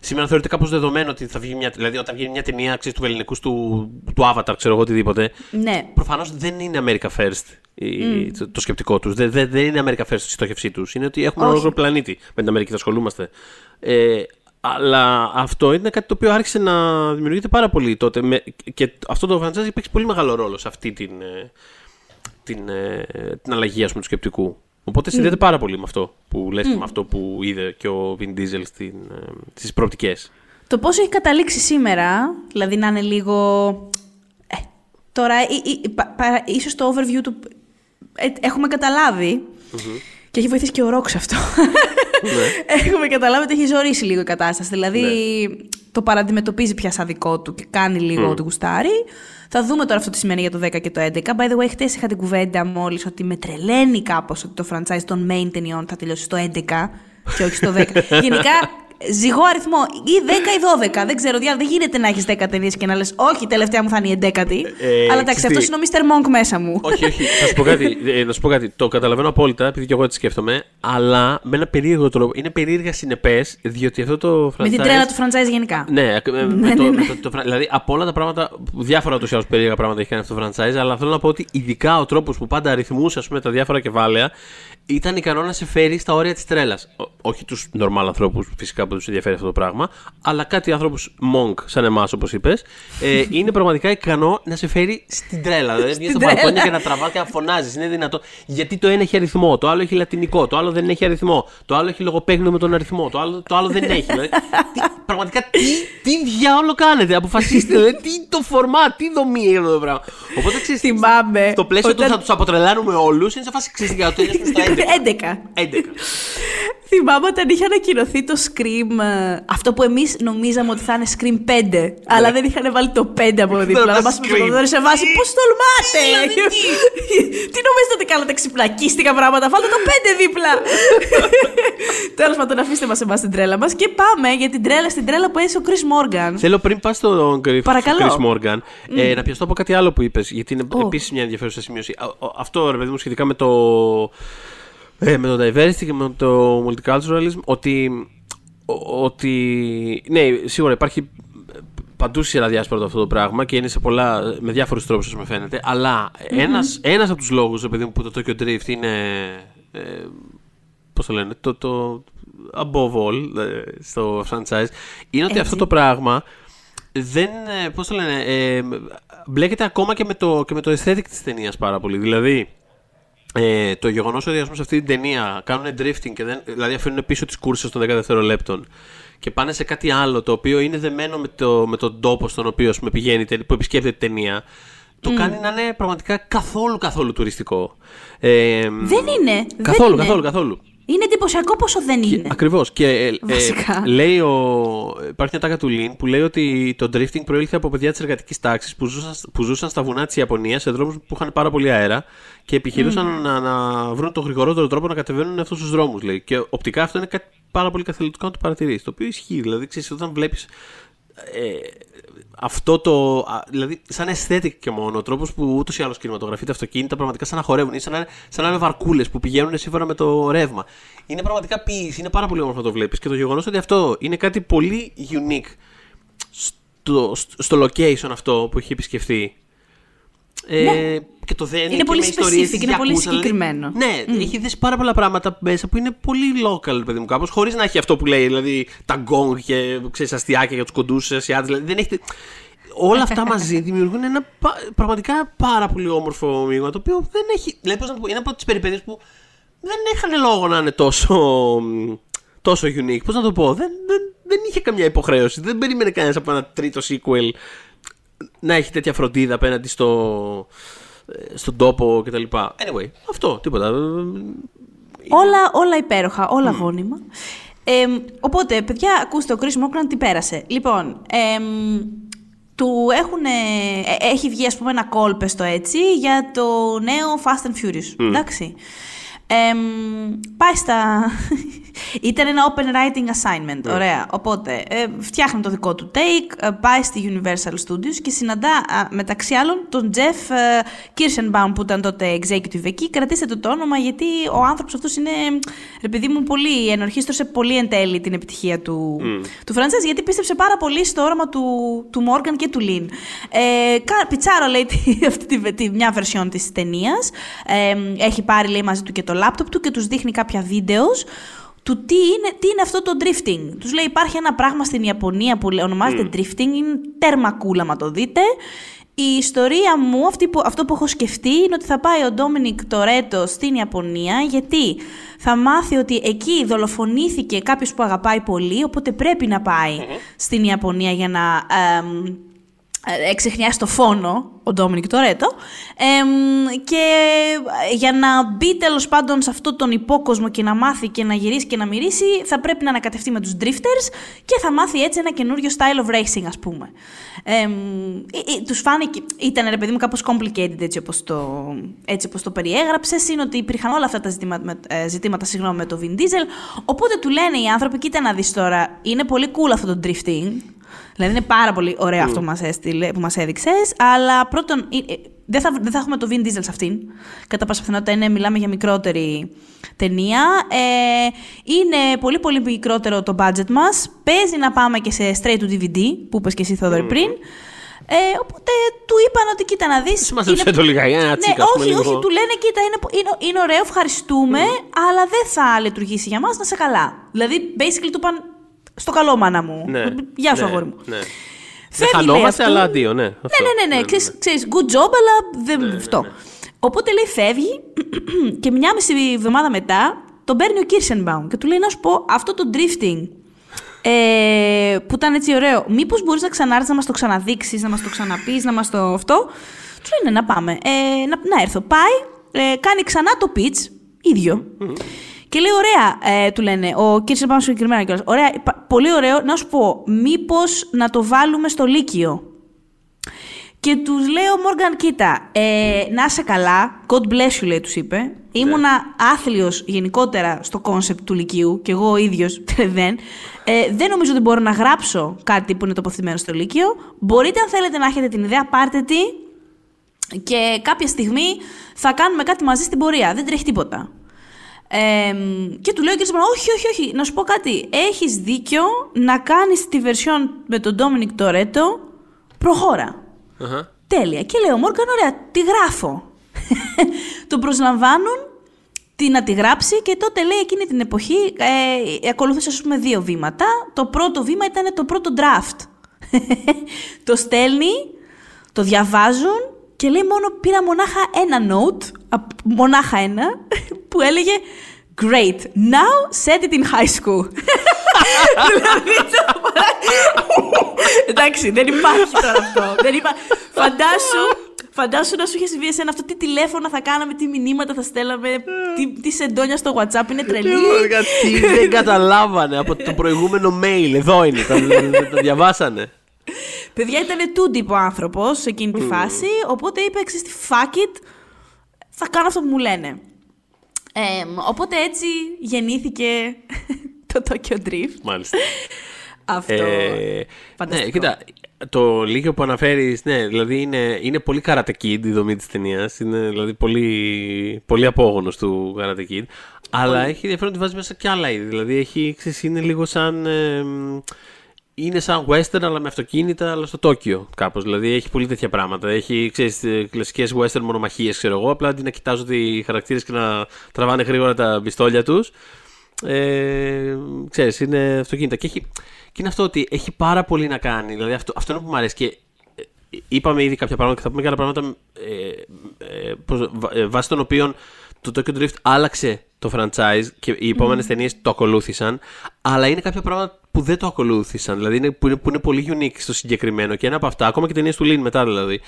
Σήμερα θεωρείται κάπως δεδομένο ότι θα βγει μια. Δηλαδή, όταν βγει μια ταινία ξέρεις, του ελληνικού του, του Avatar, ξέρω εγώ οτιδήποτε. Ναι. Προφανώς δεν είναι America First mm. το, το σκεπτικό τους. Δεν, δεν, δεν είναι America First η στόχευσή τους. Είναι ότι έχουμε ένα ολόκληρο πλανήτη με την Αμερική, θα ασχολούμαστε. Ε, αλλά αυτό είναι κάτι το οποίο άρχισε να δημιουργείται πάρα πολύ τότε. Με, και αυτό το franchise παίξει πολύ μεγάλο ρόλο σε αυτή την, ε, την, ε, την αλλαγή ας πούμε, του σκεπτικού. Οπότε συνδέεται πάρα πολύ με αυτό που λες και με αυτό που είδε και ο Vin Diesel στην, ε, στις προοπτικές. Το πώς έχει καταλήξει σήμερα, δηλαδή να είναι λίγο... Ε, τώρα, ίσως το overview του ε, έχουμε και έχει βοηθήσει και ο Ρόξ αυτό. Ναι. έχουμε καταλάβει ότι έχει ζωρίσει λίγο η κατάσταση. Δηλαδή, ναι. Το παραντιμετωπίζει πια σαν δικό του και κάνει λίγο mm. ότι γουστάρει. Θα δούμε τώρα αυτό τι σημαίνει για το 10 και το 11. By the way, χτες είχα την κουβέντα μόλις ότι με τρελαίνει κάπως ότι το franchise των main ταινιών θα τελειώσει στο 11 και όχι στο 10. Γενικά ζυγό αριθμό, ή 10 ή 12. Δεν ξέρω, δεν γίνεται να έχεις 10 ταινίες και να λες, Όχι, η τελευταία μου θα είναι η 11η. Ε, αλλά εντάξει, αυτός είναι ο Mr. Monk μέσα μου. Όχι, όχι. θα σου πω κάτι. Ε, να σου πω κάτι. Το καταλαβαίνω απόλυτα, επειδή και εγώ έτσι σκέφτομαι. Αλλά με ένα περίεργο τρόπο. Είναι περίεργα συνεπές, διότι αυτό το franchise. Με την τρέλα του franchise γενικά. Ναι, ναι, ναι, το, ναι. Το, το, δηλαδή από όλα τα πράγματα. Διάφορα τους άλλους περίεργα πράγματα έχει κάνει αυτό το franchise, αλλά θέλω να πω ότι ειδικά ο τρόπος που πάντα αριθμούσε τα διάφορα κεφάλαια ήταν ικανό να σε φέρει στα όρια της τρέλας. Όχι τους νορμάλ ανθρώπους φυσικά που τους ενδιαφέρει αυτό το πράγμα, αλλά κάτι ανθρώπους monk σαν εμάς, όπως είπες, ε, είναι πραγματικά ικανό να σε φέρει στην τρέλα. Δηλαδή βγαίνει στο μπαλκόνι και να τραβά και να φωνάζεις. Είναι δυνατό. Γιατί το ένα έχει αριθμό, το άλλο έχει λατινικό, το άλλο δεν έχει αριθμό, το άλλο έχει λογοπαίγνιο με τον αριθμό, το άλλο, το άλλο δεν έχει. Δηλαδή, τι, πραγματικά τι, τι διάολο κάνετε, αποφασίστε. Δηλαδή, τι το φορμά, τι δομή είναι αυτό το πράγμα; Οπότε ξέρεις. Στο πλαίσιο όταν... του θα τους αποτρελάνουμε όλους, είναι σε φάση ξέρεις για το 11. 11. Θυμάμαι όταν είχε ανακοινωθεί το Scream, ε, αυτό που εμείς νομίζαμε ότι θα είναι Scream 5, αλλά ναι. δεν είχαν βάλει το 5 από δίπλα. Να μα πει σε βάση, πώς τολμάτε! Τι νομίζετε ότι κάνετε ξυπνακίστικα πράγματα, βάλτε το 5 δίπλα. Τέλος πάντων, αφήστε μας εμάς την τρέλα μας και πάμε για την τρέλα στην τρέλα που έζησε ο Chris Morgan. Θέλω πριν πας στον Chris Morgan ε, να πιαστώ από κάτι άλλο που είπες, γιατί είναι επίσης μια ενδιαφέρουσα σημείωση. Αυτό, ρε παιδί μου, σχετικά με το ε, με το diversity και με το multiculturalism ότι, ότι ναι, σίγουρα υπάρχει παντού σειρά διάσπαρτο αυτό το πράγμα και είναι σε πολλά, με διάφορους τρόπους όσο με φαίνεται αλλά mm-hmm. ένας, ένας από τους λόγους επειδή που το Tokyo Drift είναι ε, πώς το λένε το, το above all ε, στο franchise είναι ότι αυτό το πράγμα δεν, ε, πώς το λένε, ε, μπλέκεται ακόμα και με το, και με το aesthetic της ταινίας πάρα πολύ δηλαδή ε, το γεγονός ότι ας πούμε, σε αυτή την ταινία κάνουν drifting και δεν, δηλαδή αφήνουν πίσω τις κούρσες των 10 δευτερολέπτων και πάνε σε κάτι άλλο το οποίο είναι δεμένο με, το, με τον τόπο στον οποίο πούμε, πηγαίνει, που επισκέπτεται η ταινία. Το κάνει να είναι πραγματικά καθόλου καθόλου τουριστικό. Ε, δεν είναι. Καθόλου, δεν καθόλου, καθόλου. Είναι εντυπωσιακό πόσο δεν είναι. Ακριβώς. Και ε, ε, λέει ο, υπάρχει μια τάκα του Λίν που λέει ότι το drifting προήλθε από παιδιά της εργατικής τάξης που, ζούσαν, που ζούσαν στα βουνά της Ιαπωνίας σε δρόμους που είχαν πάρα πολύ αέρα και επιχειρούσαν να, να βρουν τον γρηγορότερο τρόπο να κατεβαίνουν αυτούς τους δρόμους. Και οπτικά αυτό είναι κάτι πάρα πολύ καθελητικό να το παρατηρήσεις. Το οποίο ισχύει. Δηλαδή, ξέρεις, όταν βλέπεις ε, αυτό το. Δηλαδή, σαν aesthetic και μόνο, ο τρόπος που ούτως ή άλλως κινηματογραφείται αυτοκίνητα πραγματικά σαν να χορεύουν. Είναι σαν να, σαν να είναι βαρκούλες που πηγαίνουν σύμφωνα με το ρεύμα. Είναι πραγματικά ποιήση, είναι πάρα πολύ όμορφο να το βλέπεις. Και το γεγονός ότι αυτό είναι κάτι πολύ unique στο, στο location αυτό που έχει επισκεφθεί. Ε, ναι. και το δεν είναι πολύ specific, είναι πολύ δηλαδή. συγκεκριμένο. ναι, mm. έχει δεις πάρα πολλά πράγματα μέσα που είναι πολύ local, παιδί μου, κάπως, χωρίς να έχει αυτό που λέει, δηλαδή τα gong και ξέρεις, αστιάκια για τους κοντούς Ασιάτε. Δηλαδή, δεν έχει. Όλα αυτά μαζί δημιουργούν ένα πραγματικά πάρα πολύ όμορφο μείγμα το οποίο δεν έχει. Δηλαδή, να το πω, είναι από τις περιπέτειες που δεν είχαν λόγο να είναι τόσο, τόσο unique. Πώς να το πω, δεν, δεν, δεν είχε καμιά υποχρέωση. Δεν περίμενε κανένας από ένα τρίτο sequel να έχει τέτοια φροντίδα απέναντι στο, στον τόπο κτλ. Anyway, αυτό, τίποτα. Όλα, όλα υπέροχα, όλα mm. γόνιμα. Ε, οπότε, παιδιά, ακούστε, ο Chris Mokran τι πέρασε. Λοιπόν, ε, του έχουν, έχει βγει ας πούμε ένα κόλπε στο έτσι για το νέο Fast and Furious, εντάξει. Ε, πάει στα, ήταν ένα open writing assignment. Ναι. Ωραία. Οπότε ε, φτιάχνει το δικό του take, ε, πάει στη Universal Studios και συναντά μεταξύ άλλων τον Jeff ε, Kirschenbaum που ήταν τότε executive εκεί. Κρατήστε το, το όνομα γιατί ο άνθρωπος αυτός είναι, ρε παιδί μου, πολύ ενορχίστρωσε πολύ εν τέλει την επιτυχία του, mm. του franchise γιατί πίστεψε πάρα πολύ στο όραμα του, του Morgan και του Lin. Ε, πιτσάρο λέει αυτή τη, τη, μια version της ταινίας. Ε, έχει πάρει λέει μαζί του και το laptop του και τους δείχνει κάποια βίντεο του τι είναι, τι είναι αυτό το drifting. Τους λέει υπάρχει ένα πράγμα στην Ιαπωνία που ονομάζεται mm. drifting, είναι τέρμα κούλα, μα το δείτε. Η ιστορία μου, αυτή που, αυτό που έχω σκεφτεί, είναι ότι θα πάει ο Ντόμινικ Τορέτο στην Ιαπωνία, γιατί θα μάθει ότι εκεί δολοφονήθηκε κάποιος που αγαπάει πολύ, οπότε πρέπει να πάει στην Ιαπωνία για να ε, εξεχνιάσει το φόνο ο Ντόμινικ Τορέτο και για να μπει τέλος πάντων σε αυτόν τον υπόκοσμο και να μάθει και να γυρίσει και να μυρίσει θα πρέπει να ανακατευτεί με τους drifters και θα μάθει έτσι ένα καινούριο style of racing ας πούμε. Ε, τους φάνηκε, ήταν ρε παιδί μου κάπως complicated έτσι όπως το, έτσι όπως το περιέγραψες, είναι ότι υπήρχαν όλα αυτά τα ζητήματα, ε, ζητήματα συγγνώμη, με το Vin Diesel, οπότε του λένε οι άνθρωποι, κοίτα να δεις τώρα, είναι πολύ cool αυτό το drifting, Δηλαδή είναι πάρα πολύ ωραίο αυτό που μας έστειλε, που μας έδειξες, αλλά πρώτον, ε, δεν θα, δεν θα έχουμε το Vin Diesel σε αυτήν. Κατά πάσα πιθανότητα είναι, μιλάμε για μικρότερη ταινία. Ε, είναι πολύ πολύ μικρότερο το budget μας. Παίζει να πάμε και σε straight to DVD, που είπες και εσύ Θόδωρη πριν. Ε, οπότε του είπαν ότι κοίτα να δεις. Σημασία είναι... το λιγάκι, ένα τσίκα, ναι, όχι, όχι, του λένε κοίτα, είναι, είναι, είναι ωραίο, ευχαριστούμε, αλλά δεν θα λειτουργήσει για μας να σε καλά. Δηλαδή, basically του είπαν στο καλό, μάνα μου. Ναι. Γεια σου, ναι, αγόρι μου. Ναι. δεν χανόμαστε, αλλά αντίο, ναι. Αυτό. Ναι, ναι, ναι, ναι. Ξέρεις, ξέρεις, good job, αλλά δεν ναι, αυτό. Ναι, ναι. Οπότε λέει φεύγει και μια μισή εβδομάδα μετά τον παίρνει ο Κίρσενμπαουμ και του λέει να σου πω αυτό το drifting ε, που ήταν έτσι ωραίο. Μήπως μπορείς να ξανάρθεις να μας το ξαναδείξεις, να μας το ξαναπείς, να μας το αυτό; Του λέει ναι, να πάμε. Ε, να, να έρθω. Πάει, ε, κάνει ξανά το pitch, ίδιο. Mm-hmm. Και λέει, ωραία, ε, του λένε, ο κύριος επάνω συγκεκριμένα κιόλας. Ωραία, πολύ ωραίο, να σου πω, μήπως να το βάλουμε στο Λύκειο. Και τους λέει ο Morgan, κοίτα, ε, να είσαι καλά, God bless you, λέει, τους είπε. Ναι. Ήμουνα άθλιος γενικότερα στο κόνσεπτ του Λυκείου, και εγώ ο ίδιος δεν. Ε, δεν νομίζω ότι μπορώ να γράψω κάτι που είναι τοποθετημένο στο Λύκειο. Μπορείτε, αν θέλετε, να έχετε την ιδέα, πάρτε τη και κάποια στιγμή θα κάνουμε κάτι μαζί στην πορεία. Δεν τρέχει τίποτα. Ε, και του λέω και όχι, όχι, όχι, να σου πω κάτι. Έχεις δίκιο να κάνεις τη version με τον Ντόμινικ Τορέτο προχώρα. Uh-huh. Τέλεια. Και λέω, Μόρκαν, ωραία, τη γράφω. τον προσλαμβάνουν τι να τη γράψει και τότε λέει εκείνη την εποχή ε, ακολούθησε ας πούμε δύο βήματα. Το πρώτο βήμα ήταν το πρώτο draft. το στέλνει, το διαβάζουν και λέει μόνο πήρα μονάχα ένα note, μονάχα ένα, που έλεγε Great, now set it in high school. δηλαδή, Εντάξει, δεν υπάρχει τώρα αυτό. δεν υπά... Φαντάσου, φαντάσου να σου είχε συμβεί εσένα αυτό, τι τηλέφωνα θα κάναμε, τι μηνύματα θα στέλναμε, τι, τι σεντόνια στο WhatsApp, είναι τρελή. Τι δεν καταλάβανε από το προηγούμενο mail, εδώ είναι, το διαβάσανε. Παιδιά ήταν τούντιπο άνθρωπος σε εκείνη τη φάση, οπότε είπε εξής fuck it, θα κάνω αυτό που μου λένε. οπότε έτσι γεννήθηκε το Tokyo Drift. Μάλιστα. Αυτό. Ε, Φανταστικό. Ναι, κοίτα, το λίγιο που αναφέρεις, ναι, δηλαδή είναι, είναι πολύ Karate Kid η δομή της ταινίας. Είναι δηλαδή πολύ, πολύ απόγονος του Karate Kid. Αλλά έχει ενδιαφέρον ότι βάζει μέσα και άλλα είδη. Δηλαδή έχει, ξέρεις, είναι λίγο σαν. Ε, είναι σαν western αλλά με αυτοκίνητα αλλά στο Τόκιο κάπως. Δηλαδή έχει πολύ τέτοια πράγματα. Έχει ξέρεις, ε, κλασικές western μονομαχίες ξέρω εγώ. Απλά αντί να κοιτάζω οι χαρακτήρες και να τραβάνε γρήγορα τα πιστόλια τους. Ε, ξέρεις, είναι αυτοκίνητα. Και, έχει, και είναι αυτό ότι έχει πάρα πολύ να κάνει. Δηλαδή αυτό, αυτό είναι που μου αρέσει. Και ε, είπαμε ήδη κάποια πράγματα και θα πούμε και άλλα πράγματα ε, ε, βάσει των οποίων το Tokyo Drift άλλαξε το franchise και οι επόμενες mm. ταινίες το ακολούθησαν. Αλλά είναι κάποια πράγματα που δεν το ακολούθησαν. Δηλαδή είναι, που, είναι, που είναι πολύ unique στο συγκεκριμένο. Και ένα από αυτά, ακόμα και ταινίες του Λίν μετά δηλαδή.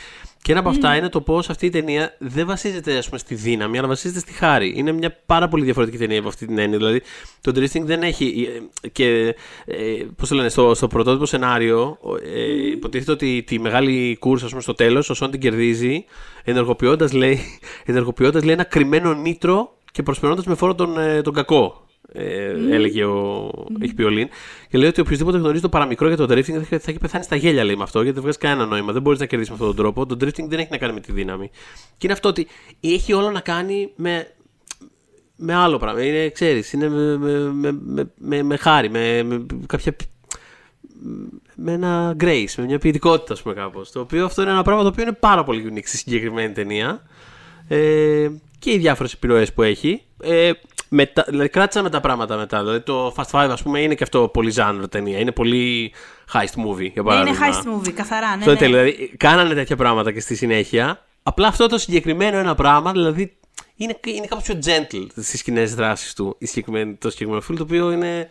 Και ένα από αυτά είναι το πώς αυτή η ταινία δεν βασίζεται ας πούμε, στη δύναμη, αλλά βασίζεται στη χάρη. Είναι μια πάρα πολύ διαφορετική ταινία από αυτή την έννοια. Δηλαδή το drifting δεν έχει. Ε, και ε, πώς το λένε, στο, στο πρωτότυπο σενάριο ε, υποτίθεται ότι τη μεγάλη κούρσα πούμε, στο τέλος, ο Σον την κερδίζει ενεργοποιώντας λέει, λέει ένα κρυμμένο νήτρο και προσπερνώντας με φόρο τον, ε, τον κακό ε, έλεγε ο. Mm. Έχει πει ο Λίν. Και λέει ότι οποιοδήποτε γνωρίζει το παραμικρό για το drifting θα έχει πεθάνει στα γέλια, λέει με αυτό, γιατί δεν βγάζει κανένα νόημα. Δεν μπορείς να κερδίσεις με αυτόν τον τρόπο. Το drifting δεν έχει να κάνει με τη δύναμη. Και είναι αυτό ότι έχει όλο να κάνει με, με άλλο πράγμα. Είναι, ξέρεις, είναι με, με, με, με, με χάρη, με, με κάποια με ένα grace, με μια ποιητικότητα, ας πούμε, κάπως. Το οποίο αυτό είναι ένα πράγμα το οποίο είναι πάρα πολύ unique στη συγκεκριμένη ταινία. Ε, και οι διάφορες επιρροές που έχει. Ε, μετά, δηλαδή, κράτησαν με τα πράγματα μετά. Δηλαδή, το Fast Five, ας πούμε, είναι και αυτό πολύ ζάνρο ταινία. Είναι πολύ heist movie, για παράδειγμα. Είναι heist movie, καθαρά, ναι. ναι. δηλαδή, κάνανε τέτοια πράγματα και στη συνέχεια. Απλά αυτό το συγκεκριμένο ένα πράγμα, δηλαδή, είναι, είναι κάπως πιο gentle στις κοινές δράσεις του το συγκεκριμένο film, το οποίο είναι,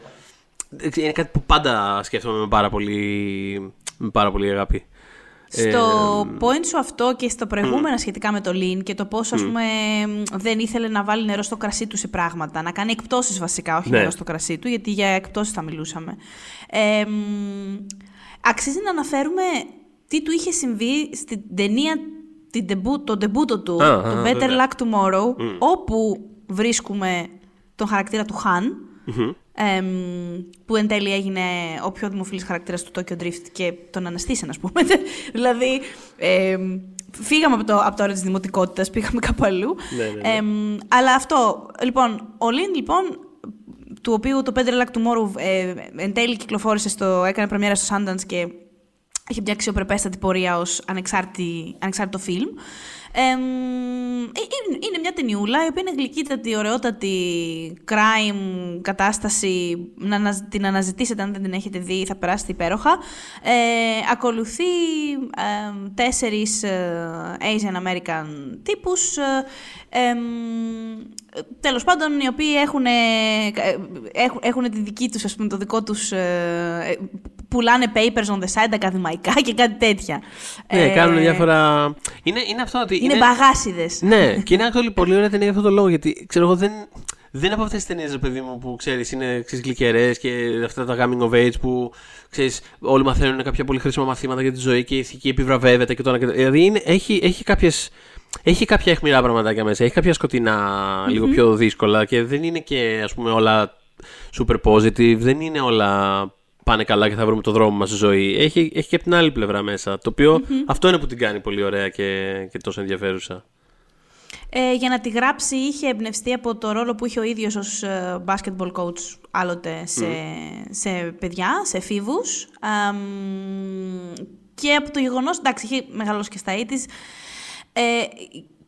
είναι κάτι που πάντα σκέφτομαι με πάρα πολύ, με πάρα πολύ αγάπη. Στο ε, point σου αυτό και στο προηγούμενα σχετικά με το Lean και το πώς ας πούμε δεν ήθελε να βάλει νερό στο κρασί του σε πράγματα, να κάνει εκπτώσεις βασικά, όχι ναι. νερό στο κρασί του, γιατί για εκπτώσεις θα μιλούσαμε. Ε, αξίζει να αναφέρουμε τι του είχε συμβεί στην ταινία, την debut, το ντεμπούτο του, το Better Luck Tomorrow, όπου βρίσκουμε τον χαρακτήρα του Χαν, που εν τέλει έγινε ο πιο δημοφιλής χαρακτήρας του Tokyo Drift και τον αναστήσαν, ας πούμε. δηλαδή, φύγαμε από το, από το όρο της δημοτικότητας, πήγαμε κάπου αλλού. Ναι, ναι, ναι. αλλά αυτό, λοιπόν, ο Λίν, λοιπόν, του οποίου το Better Luck Tomorrow ε, εν τέλει κυκλοφόρησε στο, έκανε πρεμιέρα στο Sundance και έχει μια αξιοπρεπέστατη πορεία ως ανεξάρτητο φιλμ. Ε, είναι μια ταινιούλα η οποία είναι γλυκύτατη, ωραιότατη, crime κατάσταση. Να την αναζητήσετε αν δεν την έχετε δει, θα περάσετε υπέροχα. Ε, ακολουθεί ε, τέσσερις Asian American τύπους. Ε, τέλος πάντων, οι οποίοι έχουν, έχουν, έχουν τη δική τους, ας πούμε, το δικό τους πουλάνε papers on the side ακαδημαϊκά και κάτι τέτοια. Ναι, ε, κάνουν διάφορα. Είναι, είναι αυτό ότι. Είναι, είναι... μπαγάσιδε. Ναι, και είναι αυτό πολύ ωραία ταινία για αυτό το λόγο. Γιατί ξέρω εγώ δεν. Δεν είναι από αυτές τις ταινίες, παιδί μου, που ξέρεις, είναι γλυκερές και αυτά τα coming of age που ξέρεις, όλοι μαθαίνουν κάποια πολύ χρήσιμα μαθήματα για τη ζωή και η ηθική επιβραβεύεται και το ένα Δηλαδή είναι, έχει, έχει, κάποιες, έχει κάποια αιχμηρά πραγματάκια μέσα. Έχει κάποια λίγο πιο δύσκολα και δεν είναι και ας πούμε όλα super positive. Δεν είναι όλα πάνε καλά και θα βρούμε το δρόμο μας στη ζωή. Έχει, έχει και από την άλλη πλευρά μέσα. Το οποιο αυτό είναι που την κάνει πολύ ωραία και, και τόσο ενδιαφέρουσα. Ε, για να τη γράψει είχε εμπνευστεί από το ρόλο που είχε ο ίδιος ως ε, basketball coach άλλοτε σε, σε παιδιά, σε εφήβους. και από το γεγονός, εντάξει, είχε μεγαλώσει και στα ήτης, ε,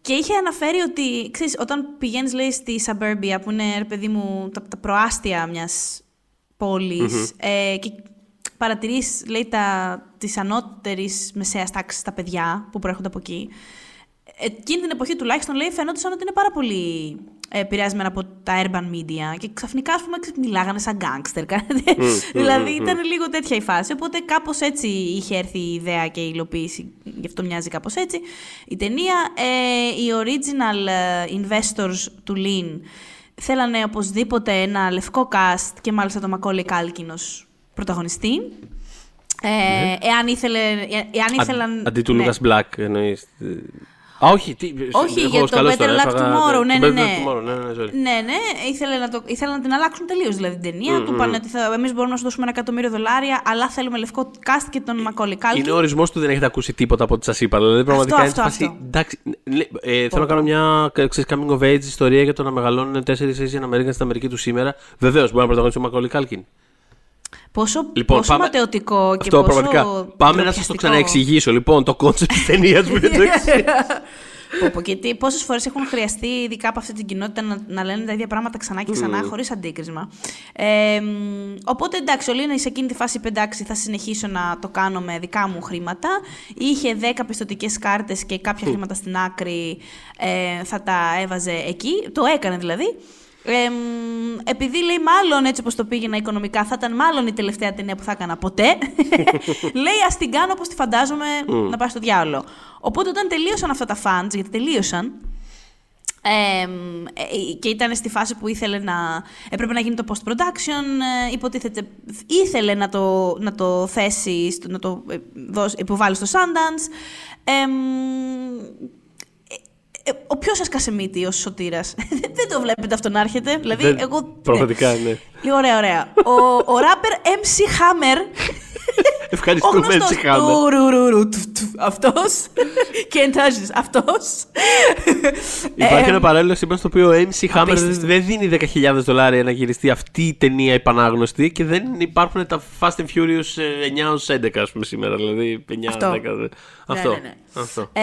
και είχε αναφέρει ότι, ξέρεις, όταν πηγαίνεις, λέει, στη suburbia, που είναι, ρε παιδί μου, τα, τα προάστια μιας πολης ε, και παρατηρείς, λέει, τα, της ανώτερης μεσαίας τάξης τα παιδιά που προέρχονται από εκεί. Εκείνη την εποχή τουλάχιστον, λέει, φαίνονταν ότι είναι πάρα πολύ επηρεασμένα από τα urban media και ξαφνικά, ας πούμε, μιλάγανε σαν γκάγκστερ. δηλαδή, ήταν λίγο τέτοια η φάση. Οπότε, κάπως έτσι είχε έρθει η ιδέα και η υλοποίηση. Γι' αυτό μοιάζει κάπως έτσι. Η ταινία, ε, οι original ε, investors του Lean θέλανε οπωσδήποτε ένα λευκό cast και μάλιστα το Μακόλι Κάλκινο πρωταγωνιστή. Ε, ναι. εάν, ήθελε, εάν ήθελαν... αντί του ναι. Λούκας Μπλακ εννοείς. Α, όχι, τι, Όχι, έχω για το σκαλώσει Better τώρα, Luck έφαγα- Tomorrow, ναι, το ναι, Better ναι. Luck Tomorrow, ναι, ναι, ναι, sorry. Ναι, ναι, ήθελε να, το, ήθελε να την αλλάξουν τελείως δηλαδή την ταινία. Του 'πανε ότι θα, εμείς μπορούμε να σου δώσουμε ένα εκατομμύριο δολάρια, αλλά θέλουμε λευκό cast και τον Macaulay Culkin. Είναι ο ορισμός του δεν έχετε ακούσει τίποτα από ό,τι σας είπα. Δηλαδή, πραγματικά Αυτό, είναι σε αυτό, φάση. Εντάξει, ναι, ε, θέλω να κάνω μια ξέρεις, coming of age ιστορία για το να μεγαλώνουν τέσσερις Asian Americans στην Αμερική του σήμερα. Βεβαίως, μπορεί να πρωταγωνιστεί ο Μακόλι Κάλκιν. Πόσο, Λοιπόν, πόσο πάμε- ματαιωτικό και Αυτό πόσο πραγματικά. Πάμε να σας το ντροπιαστικό. ξαναεξηγήσω. Λοιπόν, το κόνσεπτ της ταινίας μου είναι το εξής. Πω, πω, και τι, πόσες φορές έχουν χρειαστεί, ειδικά από αυτή την κοινότητα, να, να λένε τα ίδια πράγματα ξανά και ξανά, Mm. χωρίς αντίκρισμα. Ε, μ, οπότε εντάξει, ο Λίνα σε εκείνη τη φάση είπε εντάξει, θα συνεχίσω να το κάνω με δικά μου χρήματα. Είχε 10 πιστοτικές κάρτες και κάποια χρήματα στην άκρη ε, θα τα έβαζε εκεί. Το έκανε δηλαδή. Ε, μ, επειδή λέει μάλλον έτσι όπως το πήγαινα οικονομικά θα ήταν μάλλον η τελευταία ταινία που θα έκανα ποτέ λέει ας την κάνω όπως τη φαντάζομαι να πάει στο διάολο οπότε όταν τελείωσαν αυτά τα fans γιατί τελείωσαν ε, ε, και ήταν στη φάση που ήθελε να. έπρεπε να γίνει το post-production. Ε, υποτίθεται. ήθελε να το, να το θέσει, στο- να το ε, δώσει, υποβάλει στο Sundance. Ε, μ, ε, ε, ο ποιος έσκασε μύτη ως σωτήρας; Δεν το βλέπετε αυτό να έρχεται. Δηλαδή, Δεν- εγώ. πραγματικά, ναι. Λίγο ωραία, ωραία. Ο, ο rapper MC Hammer. Ο Ευχαριστούμε, γνωστός Τσιχάμε. τουρουρουρου, του, του, αυτός. Can't touch this, αυτός. Υπάρχει Ε, ένα παράλληλο σύμπαν στο οποίο ο MC Hammer απίστευτο. δεν δίνει 10.000 δολάρια να γυριστεί αυτή η ταινία επανάγνωστη και δεν υπάρχουν τα Fast and Furious ε, 9 ως 11 ας πούμε σήμερα. Δηλαδή 9, Αυτό. 10. δε- Αυτό. ναι, ναι. Αυτό. Ε,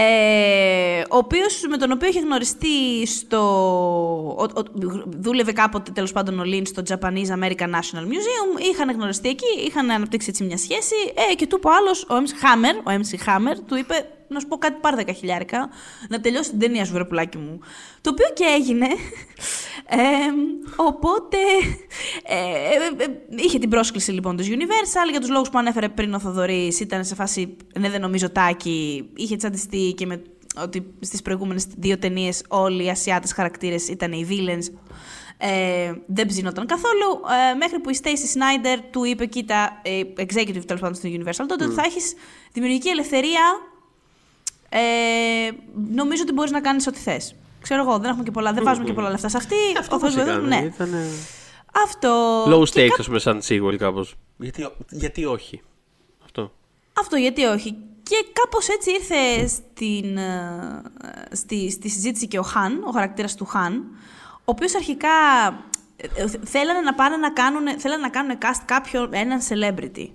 ο οποίος, με τον οποίο είχε γνωριστεί στο... Ο, ο- δούλευε κάποτε τέλος πάντων ο Λίν στο Japanese American National Museum. Είχαν γνωριστεί εκεί, είχαν αναπτύξει έτσι μια σχέση. Ε, και του είπε ο άλλος, ο MC Hammer, ο MC Hammer, του είπε να σου πω κάτι πάρε 10 χιλιάρικα, να τελειώσει την ταινία σου, βρε πουλάκι μου. Το οποίο και έγινε. Ε, οπότε ε, ε, ε, είχε την πρόσκληση λοιπόν της Universal για τους λόγους που ανέφερε πριν ο Θοδωρής ήταν σε φάση ναι δεν νομίζω τάκι είχε τσαντιστεί και με ότι στις προηγούμενες δύο ταινίες όλοι οι Ασιάτες χαρακτήρες ήταν οι villains ε, δεν ψινόταν καθόλου ε, μέχρι που η Stacey Snyder του είπε κοίτα ε, executive τέλος πάντων στην Universal τότε ότι θα έχεις δημιουργική ελευθερία ε, νομίζω ότι μπορείς να κάνεις ό,τι θες. Ξέρω εγώ, δεν, έχουμε και πολλά, δεν βάζουμε και πολλά λεφτά σε αυτή. Αυτό ο Θεός πώς βοηθός μου, έκανε, ναι. ήταν, ε, Αυτό. Low και stakes, ας πούμε, σαν sequel κάπως. Γιατί, γιατί όχι; Αυτό. Αυτό γιατί όχι. Και κάπως έτσι ήρθε στην, ε, στη, στη συζήτηση και ο Χαν, ο χαρακτήρας του Χαν, ο οποίος αρχικά ε, ε, θέλανε να πάνε να κάνουν, θέλανε να κάνουν cast κάποιον, έναν celebrity.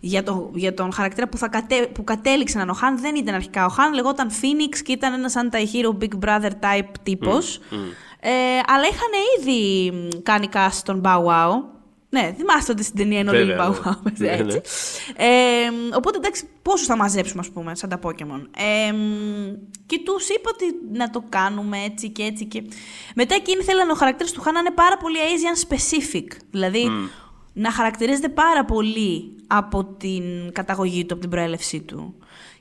Για, το, για τον χαρακτήρα που, θα κατέ, που κατέληξε να είναι ο Χαν δεν ήταν αρχικά. Ο Χαν λεγόταν Phoenix και ήταν ένας anti-hero Big Brother type τύπος. Ε, αλλά είχαν ήδη μ, κάνει cast τον Bow Wow. Ναι, θυμάστε ότι στην ταινία είναι όλοι Βέβαια, Bow ναι. Wow. Ναι, έτσι. ναι. Ε, οπότε εντάξει, πόσους θα μαζέψουμε, ας πούμε, σαν τα Pokémon. Ε, και τους είπα ότι να το κάνουμε έτσι και έτσι. Και... Μετά εκείνοι θέλανε ο χαρακτήρας του Χάν να είναι πάρα πολύ Asian specific. Δηλαδή να χαρακτηρίζεται πάρα πολύ από την καταγωγή του, από την προέλευσή του.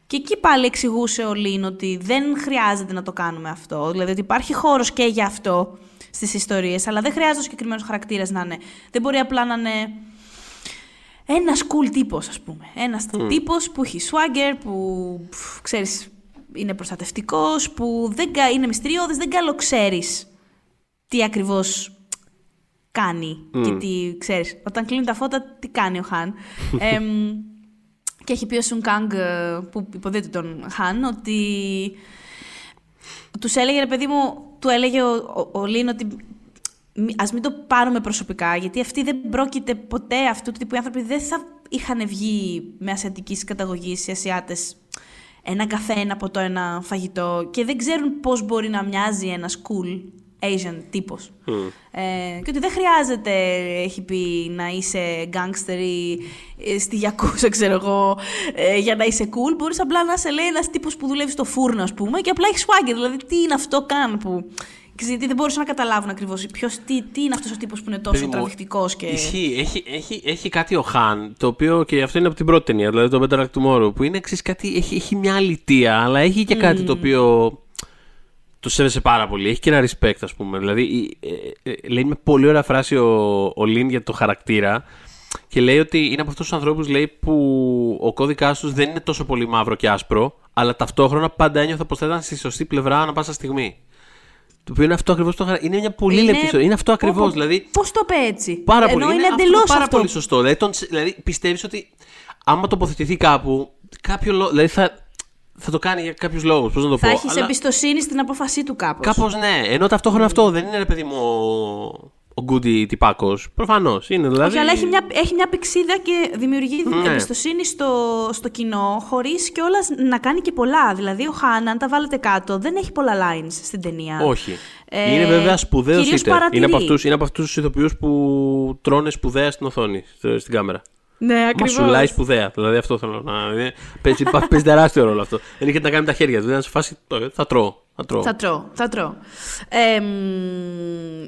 Και εκεί πάλι εξηγούσε ο Λίν ότι δεν χρειάζεται να το κάνουμε αυτό. Δηλαδή ότι υπάρχει χώρος και για αυτό στις ιστορίες, αλλά δεν χρειάζεται ο συγκεκριμένος χαρακτήρας να είναι. Δεν μπορεί απλά να είναι ένας cool τύπος, ας πούμε. Ένας τύπος που έχει swagger, που πφ, ξέρεις, είναι προστατευτικός, που δεν, κα- είναι μυστηριώδης, δεν καλοξέρεις τι ακριβώς κάνει και τι, ξέρεις, όταν κλείνουν τα φώτα, τι κάνει ο Χαν. Εμ, και έχει πει ο Σουν Κάγκ, ε, που υποδείται τον Χαν, ότι τους έλεγε, ρε παιδί μου, του έλεγε ο, ο, ο Λίν ότι μη- ας μην το πάρουμε προσωπικά, γιατί αυτοί δεν πρόκειται ποτέ αυτού του τύπου οι άνθρωποι δεν θα είχαν βγει με ασιατικής καταγωγής οι Ασιάτες ένα καφέ, ένα ποτό, ένα φαγητό και δεν ξέρουν πώς μπορεί να μοιάζει ένας cool Asian τύπος. Ε, και ότι δεν χρειάζεται, έχει πει, να είσαι gangster ή ε, στη Γιακούσα, ξέρω εγώ, ε, για να είσαι cool. Μπορείς απλά να είσαι, λέει, ένας τύπος που δουλεύει στο φούρνο, ας πούμε, και απλά έχει swagger. Δηλαδή, τι είναι αυτό καν που... Ξέρεις, Γιατί δεν μπορούσαν να καταλάβουν ακριβώς τι, τι είναι αυτός ο τύπος που είναι τόσο Παιδί μου, τραβηχτικό και. Ισχύει. Έχει, έχει, έχει κάτι ο Χαν, το οποίο και αυτό είναι από την πρώτη ταινία, δηλαδή το Better Luck Tomorrow, που είναι εξή κάτι. Έχει, έχει μια αλητία, αλλά έχει και κάτι το οποίο τους σέβεσαι πάρα πολύ. Έχει και ένα respect, ας πούμε. Δηλαδή, ε, ε, ε, λέει με πολύ ωραία φράση ο, ο Λίν για το χαρακτήρα. και λέει ότι είναι από αυτούς τους ανθρώπους που ο κώδικάς τους δεν είναι τόσο πολύ μαύρο και άσπρο, αλλά ταυτόχρονα πάντα ένιωθα πως θα ήταν στη σωστή πλευρά ανά πάσα στιγμή. Το οποίο είναι αυτό ακριβώς το χαρακτήρα. Είναι μια πολύ είναι... λεπτή Είναι αυτό ακριβώς. Δηλαδή... Πώς το είπε έτσι. Πάρα πολύ. είναι, είναι εντελώς Πάρα αυτό. πολύ σωστό. Δηλαδή, τον... δηλαδή πιστεύει ότι άμα τοποθετηθεί κάπου, κάποιο λόγο. Δηλαδή θα, θα το κάνει για κάποιους λόγους. Πώς να το θα πω. Θα έχει εμπιστοσύνη στην απόφασή του κάπως. Κάπως ναι. Ενώ ταυτόχρονα αυτό δεν είναι ρε παιδί μου ο Γκούντι τυπάκος. Προφανώς είναι δηλαδή. Όχι, αλλά έχει μια, έχει μια πηξίδα και δημιουργεί ναι. εμπιστοσύνη στο, στο κοινό, χωρίς κιόλας να κάνει και πολλά. Δηλαδή, ο Χάν, αν τα βάλετε κάτω, δεν έχει πολλά lines στην ταινία. Όχι. Ε, είναι βέβαια σπουδαίος είτε. Είναι από αυτούς τους ηθοποιούς που τρώνε σπουδαία στην οθόνη, στην κάμερα. Ναι, ακριβώς. Μα σου σπουδαία. Δηλαδή αυτό θέλω να. Παίζει, παίζει τεράστιο ρόλο αυτό. Δεν είχε να κάνει με τα χέρια του. Δεν σε φάση. Θα τρώω. Θα τρώω. Θα τρώω. Θα τρώω. Ε,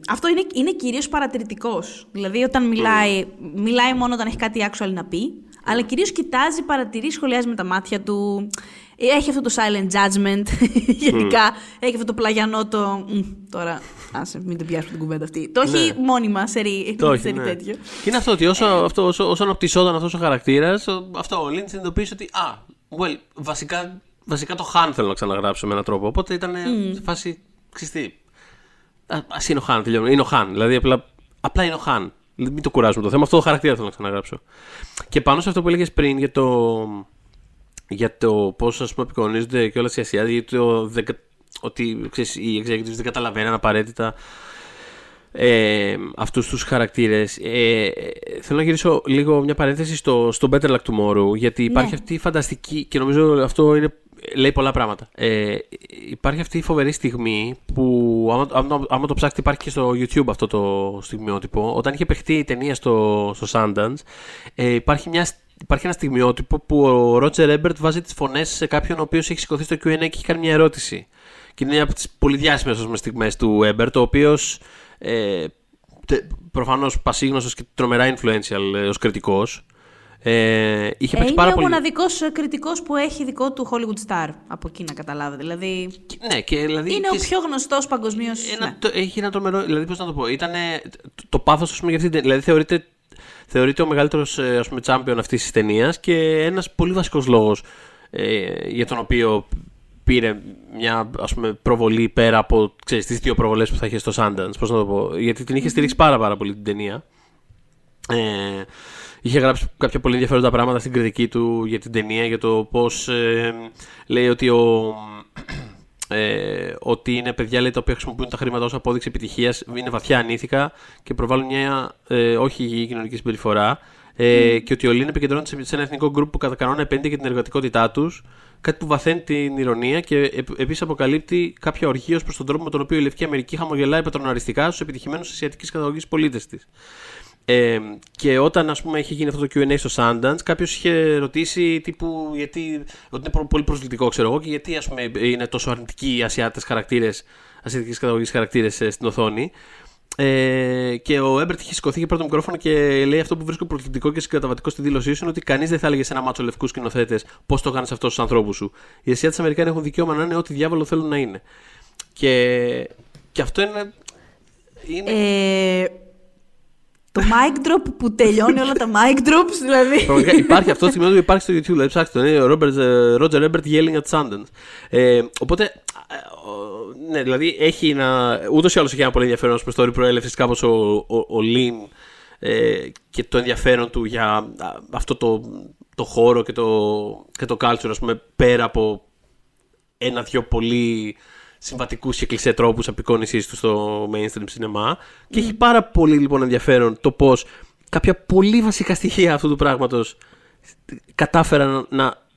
αυτό είναι, είναι κυρίως παρατηρητικός. Δηλαδή, όταν μιλάει, μιλάει μόνο όταν έχει κάτι actual να πει, αλλά κυρίως κοιτάζει, παρατηρεί, σχολιάζει με τα μάτια του. Έχει αυτό το silent judgment, γενικά. Έχει αυτό το πλαγιανό το. Τώρα, άσε, μην την πιάσουμε την κουβέντα αυτή. Το έχει ναι. μόνιμα σε ρί, ναι. τέτοιο. Και είναι αυτό ότι όσο, ε. αυτό, όσο, όσο αναπτυσσόταν αυτός ο χαρακτήρας, αυτό ο Λίντ συνειδητοποίησε ότι. Α, well, βασικά, βασικά το Χάν θέλω να ξαναγράψω με έναν τρόπο. Οπότε ήταν mm. σε φάση. Ξυστή. Α είναι ο Χάν, τελειώνει. Είναι ο Χάν. Δηλαδή απλά, απλά είναι ο Χάν. Μην το κουράζουμε το θέμα. Αυτό το χαρακτήρα θέλω να ξαναγράψω. Και πάνω σε αυτό που έλεγες πριν για το για το πώς απεικονίζονται και όλα οι Ασιάτε, γιατί το, ότι ξέρεις, οι executives δεν καταλαβαίνουν απαραίτητα ε, αυτούς τους χαρακτήρες. Ε, θέλω να γυρίσω λίγο μια παρένθεση στο, στο Better Luck Tomorrow, γιατί υπάρχει ναι. αυτή η φανταστική, και νομίζω αυτό είναι, λέει πολλά πράγματα. Ε, υπάρχει αυτή η φοβερή στιγμή που, άμα, άμα, άμα, το ψάξετε, υπάρχει και στο YouTube αυτό το στιγμιότυπο. Όταν είχε παιχτεί η ταινία στο, στο Sundance, ε, υπάρχει μια υπάρχει ένα στιγμιότυπο που ο Ρότζερ Έμπερτ βάζει τις φωνές σε κάποιον ο οποίος έχει σηκωθεί στο QA και έχει κάνει μια ερώτηση. Και είναι μια από τις πολύ διάσημες στιγμές του Έμπερτ, ο οποίος ε, προφανώς πασίγνωστος και τρομερά influential ε, ως κριτικός. Ε, είχε ε, είναι πάρα ο πολύ... μοναδικός κριτικός που έχει δικό του Hollywood Star από εκεί να καταλάβετε. Δηλαδή, ναι, και, δηλαδή είναι ο πιο γνωστός παγκοσμίως. Ναι. Έχει ένα τρομερό. Δηλαδή, πώς να το πω. Ήταν το, το πάθος, ας πούμε, για αυτή Δηλαδή, θεωρείται θεωρείται ο μεγαλύτερος ε, champion αυτής της ταινίας και ένας πολύ βασικός λόγος ε, για τον οποίο πήρε μια ας πούμε, προβολή πέρα από τις δύο προβολές που θα είχε στο Sundance. Πώς να το πω. Γιατί την είχε στηρίξει πάρα, πάρα πολύ την ταινία. Ε, είχε γράψει κάποια πολύ ενδιαφέροντα πράγματα στην κριτική του για την ταινία, για το πώς ε, λέει ότι ο, ε, ότι είναι παιδιά λέει, τα οποία χρησιμοποιούν τα χρήματα ως απόδειξη επιτυχίας, είναι βαθιά ανήθικα και προβάλλουν μια ε, όχι υγιή κοινωνική συμπεριφορά. Ε, mm. Και ότι ο Λίν επικεντρώνεται σε ένα εθνικό γκρουπ που κατά κανόνα επένδυε για την εργατικότητά τους, κάτι που βαθαίνει την ηρωνία και επίσης αποκαλύπτει κάποια οργή ως προς τον τρόπο με τον οποίο η Λευκή Αμερική χαμογελάει πατροναριστικά στους επιτυχημένους ασιατικής καταγωγής πολίτες της. Ε, και όταν ας πούμε είχε γίνει αυτό το Q&A στο Sundance κάποιος είχε ρωτήσει τύπου γιατί, ότι είναι πολύ προσβλητικό ξέρω εγώ και γιατί ας πούμε, είναι τόσο αρνητικοί οι ασιάτες χαρακτήρες ασιατικές καταγωγής χαρακτήρες ε, στην οθόνη ε, και ο Έμπερτ είχε σηκωθεί και πρώτο μικρόφωνο και λέει αυτό που βρίσκω προσβλητικό και συγκαταβατικό στη δήλωσή σου είναι ότι κανείς δεν θα έλεγε σε ένα μάτσο λευκούς σκηνοθέτες πώς το κάνεις αυτό στους ανθρώπους σου. Οι Ασιάτες Αμερικάνοι έχουν δικαίωμα να είναι ό,τι διάβολο θέλουν να είναι. Και, και αυτό είναι. είναι... Ε, το mic drop που τελειώνει όλα τα mic drops, δηλαδή. υπάρχει αυτό το σημείο που υπάρχει στο YouTube, δηλαδή ψάξτε το. Είναι ο Roger Ebert yelling at Sundance. Ε, οπότε, ε, ναι, δηλαδή έχει ένα. Ούτως ή άλλως έχει ένα πολύ ενδιαφέρον στο story προέλευσης κάπως ο, ο, ο Lin ε, και το ενδιαφέρον του για αυτό το, το χώρο και το, και το culture, ας πούμε, πέρα από ένα-δυο πολύ συμβατικούς και κλεισέ τρόπους απεικόνησής τους στο mainstream cinema. Και έχει πάρα πολύ λοιπόν ενδιαφέρον το πώς κάποια πολύ βασικά στοιχεία αυτού του πράγματος κατάφεραν να,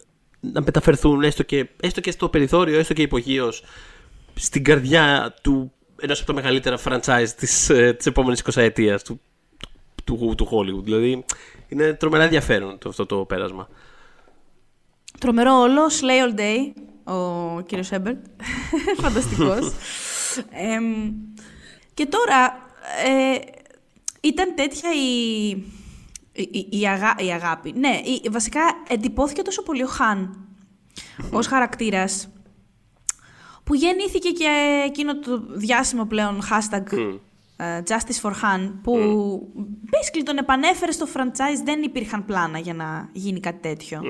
να μεταφερθούν έστω και, έστω και στο περιθώριο, έστω και υπογείως στην καρδιά του ενός από τα μεγαλύτερα franchise της, ε, της επόμενης 20 ετίας του, του, του Hollywood. Δηλαδή είναι τρομερά ενδιαφέρον το, αυτό το πέρασμα. Τρομερό όλο, Slay All Day ο κύριος Έμπερτ. Φανταστικός. και τώρα, ε, ήταν τέτοια η, η, η, αγά, η αγάπη. Ναι, η, βασικά εντυπώθηκε τόσο πολύ ο Χαν ως χαρακτήρας που γεννήθηκε και εκείνο το διάσημο πλέον hashtag ε, Justice for Han, που basically τον επανέφερε στο franchise, δεν υπήρχαν πλάνα για να γίνει κάτι τέτοιο.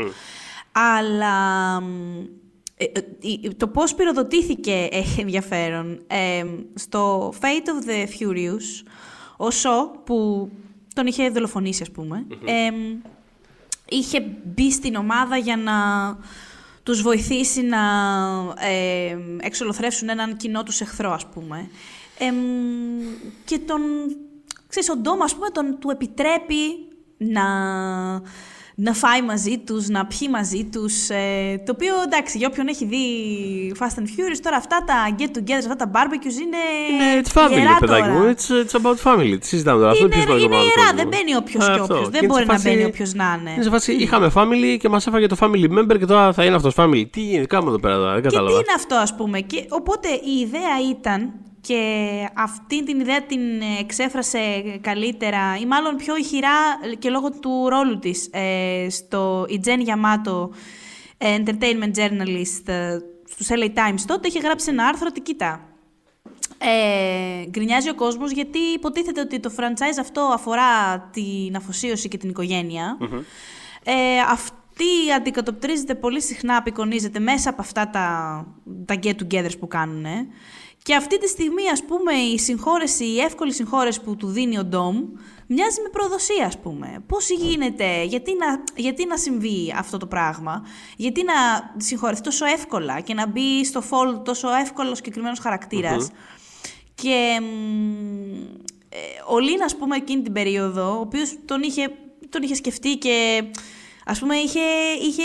Αλλά ε, ε, το πώς πυροδοτήθηκε έχει ενδιαφέρον. Ε, στο Fate of the Furious, ο Σο, που τον είχε δολοφονήσει ας πούμε, είχε μπει στην ομάδα για να τους βοηθήσει να ε, εξολοθρεύσουν έναν κοινό τους εχθρό ας πούμε. και τον, ξέρεις, ο Ντόμ ας πούμε τον, του επιτρέπει να να φάει μαζί τους, να πιει μαζί τους. Ε, το οποίο εντάξει, για όποιον έχει δει Fast and Furious, τώρα αυτά τα get together, αυτά τα barbecues είναι. Είναι it's family, παιδάκι μου. It's, it's about family. Τι συζητάμε τώρα. Είναι, αυτό είναι, είναι ιερά, δεν μπαίνει όποιος και όποιος. Δεν μπορεί να μπαίνει όποιος να είναι. Είναι σε φάση, είχαμε family και μας έφαγε το family member και τώρα θα είναι αυτός family. Τι είναι, κάνουμε εδώ πέρα, δεν κατάλαβα. Και τι είναι αυτό, ας πούμε. Και, οπότε η ιδέα ήταν και αυτή την ιδέα την εξέφρασε καλύτερα ή μάλλον πιο ηχηρά και λόγω του ρόλου της ε, στο η Jen Yamato, entertainment journalist ε, στους LA Times. Τότε είχε γράψει ένα άρθρο ότι κοίτα ε, γκρινιάζει ο κόσμος γιατί υποτίθεται ότι το franchise αυτό αφορά την αφοσίωση και την οικογενεια Ε, αυτή αντικατοπτρίζεται πολύ συχνά, απεικονίζεται μέσα από αυτά τα, τα get-togethers που κάνουν. Και αυτή τη στιγμή, ας πούμε, η συγχώρεση, η εύκολη συγχώρεση που του δίνει ο Ντόμ, μοιάζει με προδοσία, ας πούμε. Πώς γίνεται, γιατί να, γιατί να συμβεί αυτό το πράγμα, γιατί να συγχωρεθεί τόσο εύκολα και να μπει στο fall τόσο εύκολος συγκεκριμένος Και ε, ο Λίν, ας πούμε, εκείνη την περίοδο, ο οποίος τον είχε, τον είχε σκεφτεί και Α πούμε, είχε, είχε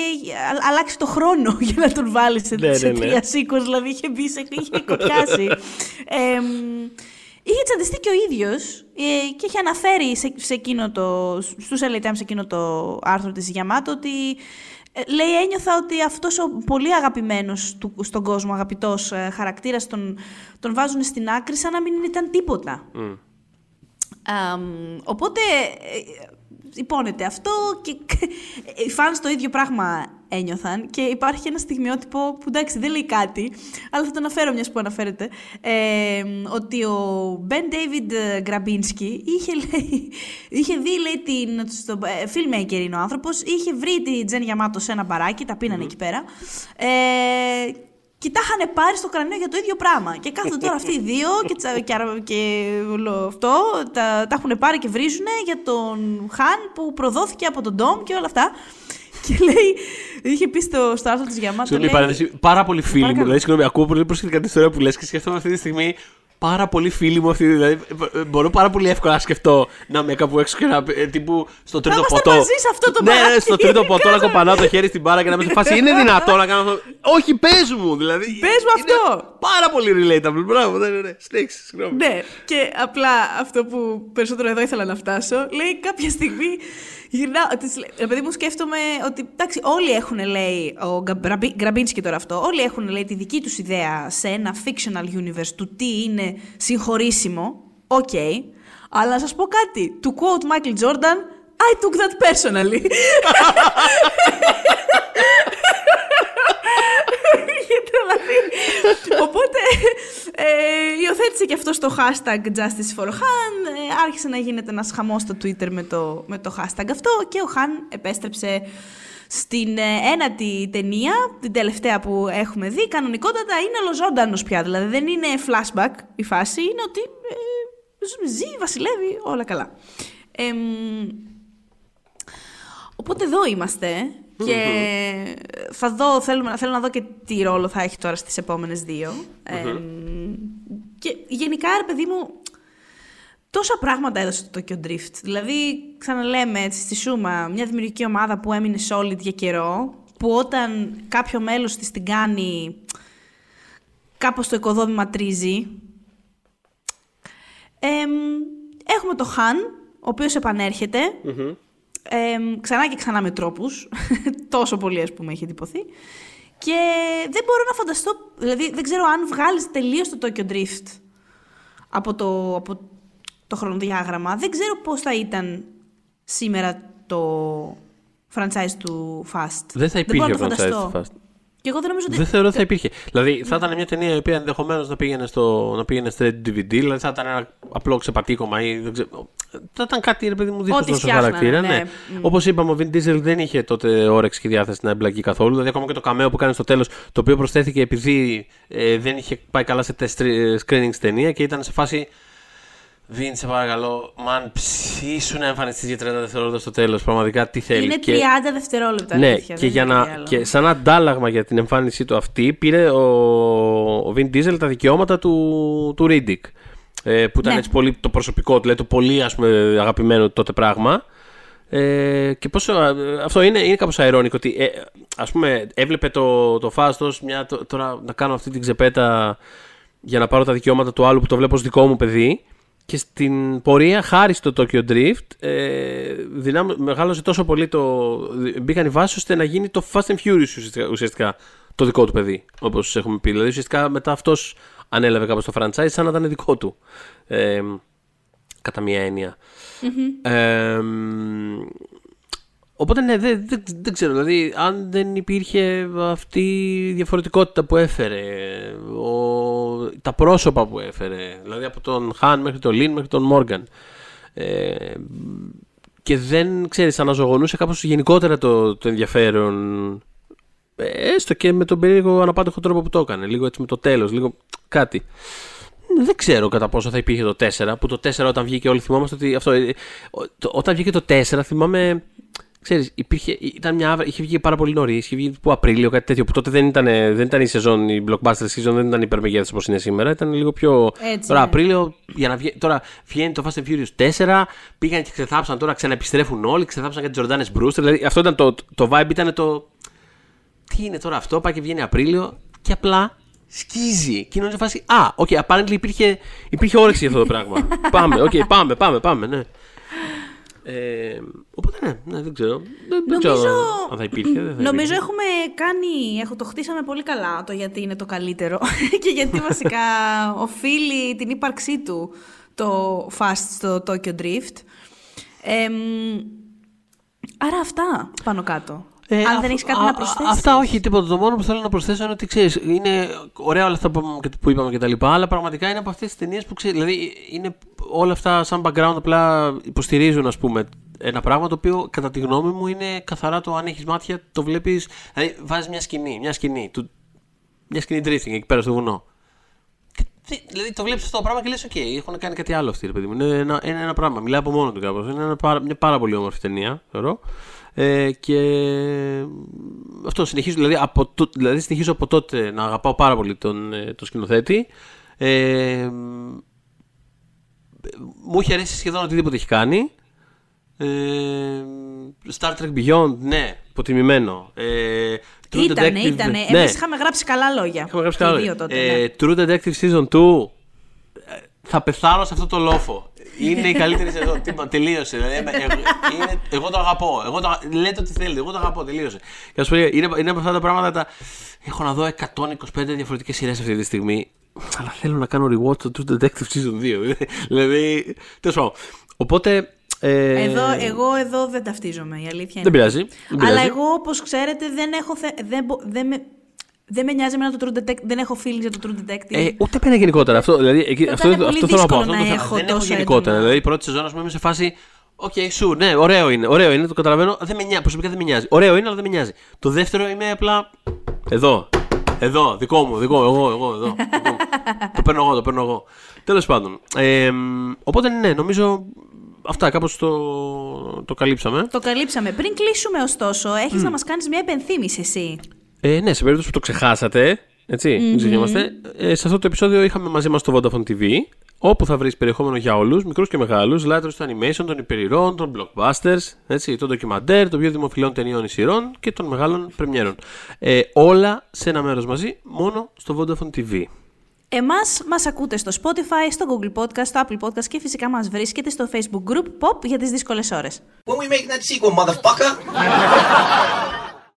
αλλάξει το χρόνο για να τον βάλεις σε, ναι, σε ναι, ναι. τρία σήκω, δηλαδή είχε μπει σε. είχε κοπιάσει. ε, είχε τσαντιστεί και ο ίδιος ε, και είχε αναφέρει σε, σε εκείνο το, στους LA Times σε εκείνο το άρθρο της Γιαμάτο ότι ε, λέει ένιωθα ότι αυτός ο πολύ αγαπημένος του, στον κόσμο, αγαπητός ε, χαρακτήρας τον, τον βάζουν στην άκρη σαν να μην ήταν τίποτα. Mm. οπότε υπόνεται αυτό και οι φανς το ίδιο πράγμα ένιωθαν και υπάρχει ένα στιγμιότυπο που εντάξει δεν λέει κάτι, αλλά θα το αναφέρω μιας που αναφέρεται, ε, ότι ο Ben David Grabinski είχε, λέει, είχε δει, λέει, την, στο, ε, filmmaker είναι ο άνθρωπος, είχε βρει τη Τζεν Γιαμάτο σε ένα μπαράκι, τα πινανε εκεί πέρα, ε, και τα είχαν πάρει στο κρανίο για το ίδιο πράγμα. Και κάθονται τώρα αυτοί οι δύο και, τσα, και, και όλο αυτό, τα, τα έχουν πάρει και βρίζουν για τον Χαν που προδόθηκε από τον Ντόμ και όλα αυτά. Και λέει, είχε πει στο, στο άρθρο της Γιαμάτο. Συγγνώμη, πάρα πολύ φίλοι μου. Δηλαδή, συγγνώμη, ακούω πολύ προσεκτικά την ιστορία που λες και σκέφτομαι αυτή τη στιγμή πάρα πολύ φίλοι μου αυτή. Δηλαδή, μπορώ πάρα πολύ εύκολα να σκεφτώ να είμαι κάπου έξω και να. Ε, τύπου στο τρίτο να ποτό. μαζί σε αυτό το ναι, ναι, στο τρίτο ποτό να κοπανάω το χέρι στην μπάρα και να με σε φάση. Είναι δυνατό να κάνω αυτό; Όχι, πες μου! Δηλαδή, πες μου αυτό! Πάρα πολύ relatable. Μπράβο, ναι, ναι, ναι. Snakes, συγγνώμη. Ναι, και απλά αυτό που περισσότερο εδώ ήθελα να φτάσω. Λέει κάποια στιγμή Γυρνάω. Επειδή μου σκέφτομαι ότι εντάξει, όλοι έχουν λέει. Ο Γκραμπίνσκι τώρα αυτό. Όλοι έχουν λέει τη δική τους ιδέα σε ένα fictional universe του τι είναι συγχωρήσιμο. OK. Okay. Αλλά να σας πω κάτι. To quote Michael Jordan, I took that personally. Οπότε ε, υιοθέτησε και αυτό το hashtag Justice for Han. Ε, άρχισε να γίνεται ένας χαμός στο Twitter με το, με το hashtag αυτό και ο Han επέστρεψε στην ε, ένατη ταινία, την τελευταία που έχουμε δει, κανονικότατα είναι ολοζώντανος πια. Δηλαδή δεν είναι flashback η φάση, είναι ότι ε, ζει, βασιλεύει, όλα καλά. οπότε εδώ είμαστε και θα δω, θέλω, θέλω να δω και τι ρόλο θα έχει τώρα στις επόμενες και γενικά, ρε παιδί μου, τόσα πράγματα έδωσε το Tokyo Drift. Δηλαδή, ξαναλέμε έτσι στη Σούμα, μια δημιουργική ομάδα που έμεινε solid για καιρό, που όταν κάποιο μέλος της την κάνει, κάπως το οικοδόμημα τρίζει. έχουμε το Χαν, ο οποίος ξανά και ξανά με τρόπους, τόσο πολύ ας πούμε έχει εντυπωθεί. Και δεν μπορώ να φανταστώ, δηλαδή δεν ξέρω αν βγάλεις τελείως το Tokyo Drift από το, από το χρονοδιάγραμμα, δεν ξέρω πώς θα ήταν σήμερα το franchise του Fast. Δεν θα υπήρχε δεν franchise του Fast. Και εγώ δεν νομίζω ότι. Δεν θεωρώ ότι θα υπήρχε. Δηλαδή θα ήταν μια ταινία η οποία ενδεχομένως να πήγαινε, στο, να πήγαινε straight to DVD, δηλαδή θα ήταν ένα απλό ξεπατήκωμα ή δεν ξέρω. Θα ήταν κάτι, ρε παιδί μου, δίχως τόσο χαρακτήρα. Ναι. ναι. Όπως είπαμε, ο Vin Diesel δεν είχε τότε όρεξη και διάθεση να εμπλακεί καθόλου. Δηλαδή ακόμα και το καμέο που κάνει στο τέλος, το οποίο προσθέθηκε επειδή ε, δεν είχε πάει καλά σε test screening ταινία και ήταν σε φάση Βίν, σε παρακαλώ, μαν ψήσου να εμφανιστείς για 30 δευτερόλεπτα στο τέλος. Πραγματικά τι θέλει. Είναι 30 δευτερόλεπτα. Ναι, αλήθεια, και, για να... και σαν αντάλλαγμα για την εμφάνισή του αυτή, πήρε ο, ο Vin Diesel τα δικαιώματα του, του Riddick. Ε, που ήταν ναι. έτσι πολύ το προσωπικό του, δηλαδή το πολύ ας πούμε, αγαπημένο τότε πράγμα. Ε, και πόσο, αυτό είναι, είναι κάπως αερόνικο ότι ε, ας πούμε έβλεπε το, το Φάστος μια, τώρα να κάνω αυτή την ξεπέτα για να πάρω τα δικαιώματα του άλλου που το βλέπω ως δικό μου παιδί και στην πορεία, χάρη στο Tokyo Drift, ε, δυνάμ, μεγάλωσε τόσο πολύ το. Μπήκαν οι βάσεις ώστε να γίνει το Fast and Furious ουσιαστικά, το δικό του παιδί. Όπως έχουμε πει. Δηλαδή ουσιαστικά μετά αυτός ανέλαβε κάπως το franchise σαν να ήταν δικό του. Ε, κατά μία έννοια. Ε, Οπότε ναι, δεν, δεν, ξέρω. Δηλαδή, αν δεν υπήρχε αυτή η διαφορετικότητα που έφερε, ο, τα πρόσωπα που έφερε, δηλαδή από τον Χάν μέχρι τον Λίν μέχρι τον Μόργαν. Ε, και δεν ξέρεις, αναζωογονούσε κάπως γενικότερα το, το ενδιαφέρον. Ε, έστω και με τον περίεργο αναπάντεχο τρόπο που το έκανε. Λίγο έτσι με το τέλος, λίγο κάτι. Δεν ξέρω κατά πόσο θα υπήρχε το 4. Που το 4 όταν βγήκε, όλοι θυμόμαστε ότι αυτό. Ε, όταν βγήκε το 4, θυμάμαι Ξέρεις, υπήρχε, ήταν μια, είχε βγει πάρα πολύ νωρί, είχε βγει που Απρίλιο, κάτι τέτοιο. Που τότε δεν ήταν, δεν ήταν η σεζόν, η blockbuster season δεν ήταν υπερμεγέθη όπως είναι σήμερα. Ήταν λίγο πιο. Έτσι, τώρα, ναι. Απρίλιο, για να βγει, τώρα βγαίνει το Fast and Furious 4, πήγαν και ξεθάψαν τώρα, ξαναεπιστρέφουν όλοι, ξεθάψαν και την Jordana Brewster. Δηλαδή αυτό ήταν το, το vibe, ήταν το. Τι είναι τώρα αυτό, πάει και βγαίνει Απρίλιο και απλά σκίζει. Και είναι φάση. Α, OK, okay, apparently υπήρχε, υπήρχε όρεξη για αυτό το πράγμα. πάμε, OK, okay, πάμε, πάμε, πάμε, ναι. Ε, οπότε ναι, ναι, δεν ξέρω. Δεν, νομίζω, ξέρω αν θα υπήρχε. Δεν θα νομίζω έχουμε κάνει, έχω, το χτίσαμε πολύ καλά το γιατί είναι το καλύτερο και γιατί βασικά οφείλει την ύπαρξή του το Fast στο Tokyo Drift. Ε, άρα αυτά πάνω κάτω. Ε, Αν δεν έχεις κάτι να προσθέσεις. Αυτά όχι, τίποτα. Το μόνο που θέλω να προσθέσω είναι ότι ξέρεις, είναι ωραία όλα αυτά που είπαμε και τα λοιπά, αλλά πραγματικά είναι από αυτές τις ταινίες που ξέρεις. Δηλαδή είναι όλα αυτά σαν background απλά υποστηρίζουν, ας πούμε, ένα πράγμα το οποίο κατά τη γνώμη μου είναι καθαρά το αν έχεις μάτια, το βλέπεις. Δηλαδή βάζεις μια σκηνή, μια σκηνή, του, μια σκηνή drifting εκεί πέρα στο βουνό. δηλαδή το βλέπεις αυτό το πράγμα και λες: OK, έχουν κάνει κάτι άλλο αυτοί, παιδί μου. Είναι ένα, είναι ένα πράγμα. Μιλάει από μόνο του κάπως. Είναι ένα, μια πάρα πολύ όμορφη ταινία, θεωρώ. Ε, και αυτό συνεχίζω, δηλαδή, από δηλαδή συνεχίζω από τότε να αγαπάω πάρα πολύ τον, ε, τον σκηνοθέτη. Ε, μου έχει αρέσει σχεδόν οτιδήποτε έχει κάνει. Ε, Star Trek Beyond, ναι, υποτιμημένο. Ε, True ήτανε, Detective, ήτανε. Ναι. Εμείς είχαμε γράψει καλά λόγια. Είχαμε γράψει καλά λόγια. Τότε, ε, ναι. True Detective Season 2, θα πεθάνω σε αυτό το λόφο. Είναι η καλύτερη σεζόν. Τίποτα, τελείωσε. Δηλαδή, είναι, εγώ το αγαπώ. Εγώ το, λέτε ό,τι θέλετε. Εγώ το αγαπώ. Τελείωσε. Και ας πω, είναι, είναι από αυτά τα πράγματα τα. Έχω να δω 125 διαφορετικές σειρές αυτή τη στιγμή. Αλλά θέλω να κάνω rewatch το True Detective Season 2. δηλαδή. Τέλος πάντων. Οπότε. Ε... Εδώ, εγώ εδώ δεν ταυτίζομαι, η αλήθεια είναι. Δεν πειράζει. Δεν Αλλά εγώ, όπως ξέρετε, δεν έχω. Θε... Δεν, δεν, με... Δεν με νοιάζει με το True Detective, δεν έχω feelings για το True Detective. Ε, ούτε πέρα γενικότερα. Αυτό, δηλαδή, εκεί, αυτό, αυτό, αυτό θέλω να πω. Αυτό, να έχω δεν έχω γενικότερα. Έντονα. Δηλαδή, η πρώτη σεζόν, ας πούμε, είμαι σε φάση. OK, okay, σου, ναι, ωραίο είναι, ωραίο είναι, το καταλαβαίνω. Δεν με νοιάζει, προσωπικά δεν με νοιάζει. Ωραίο είναι, αλλά δεν με νοιάζει. Το δεύτερο είμαι απλά. Εδώ. Εδώ, δικό μου, δικό μου, εγώ, εγώ, εδώ. το παίρνω εγώ, το παίρνω εγώ. Τέλος πάντων. Ε, οπότε ναι, νομίζω αυτά κάπως το, το καλύψαμε. Το καλύψαμε. Πριν κλείσουμε ωστόσο, έχεις mm. να μας κάνεις μια επενθύμηση εσύ. Ε, ναι, σε περίπτωση που το ξεχάσατε, έτσι, mm-hmm. ξεχνιόμαστε, ε, σε αυτό το επεισόδιο είχαμε μαζί μας το Vodafone TV, όπου θα βρεις περιεχόμενο για όλους, μικρούς και μεγάλους, λάτρους του animation, των υπερηρών, των blockbusters, έτσι, των ντοκιμαντέρ, των πιο δημοφιλών ταινιών ισηρών και των μεγάλων πρεμιέρων. Ε, όλα σε ένα μέρος μαζί, μόνο στο Vodafone TV. Εμάς μας ακούτε στο Spotify, στο Google Podcast, στο Apple Podcast και φυσικά μας βρίσκετε στο Facebook Group Pop για τις δύσκολες ώρες. When we make that sequel, motherfucker!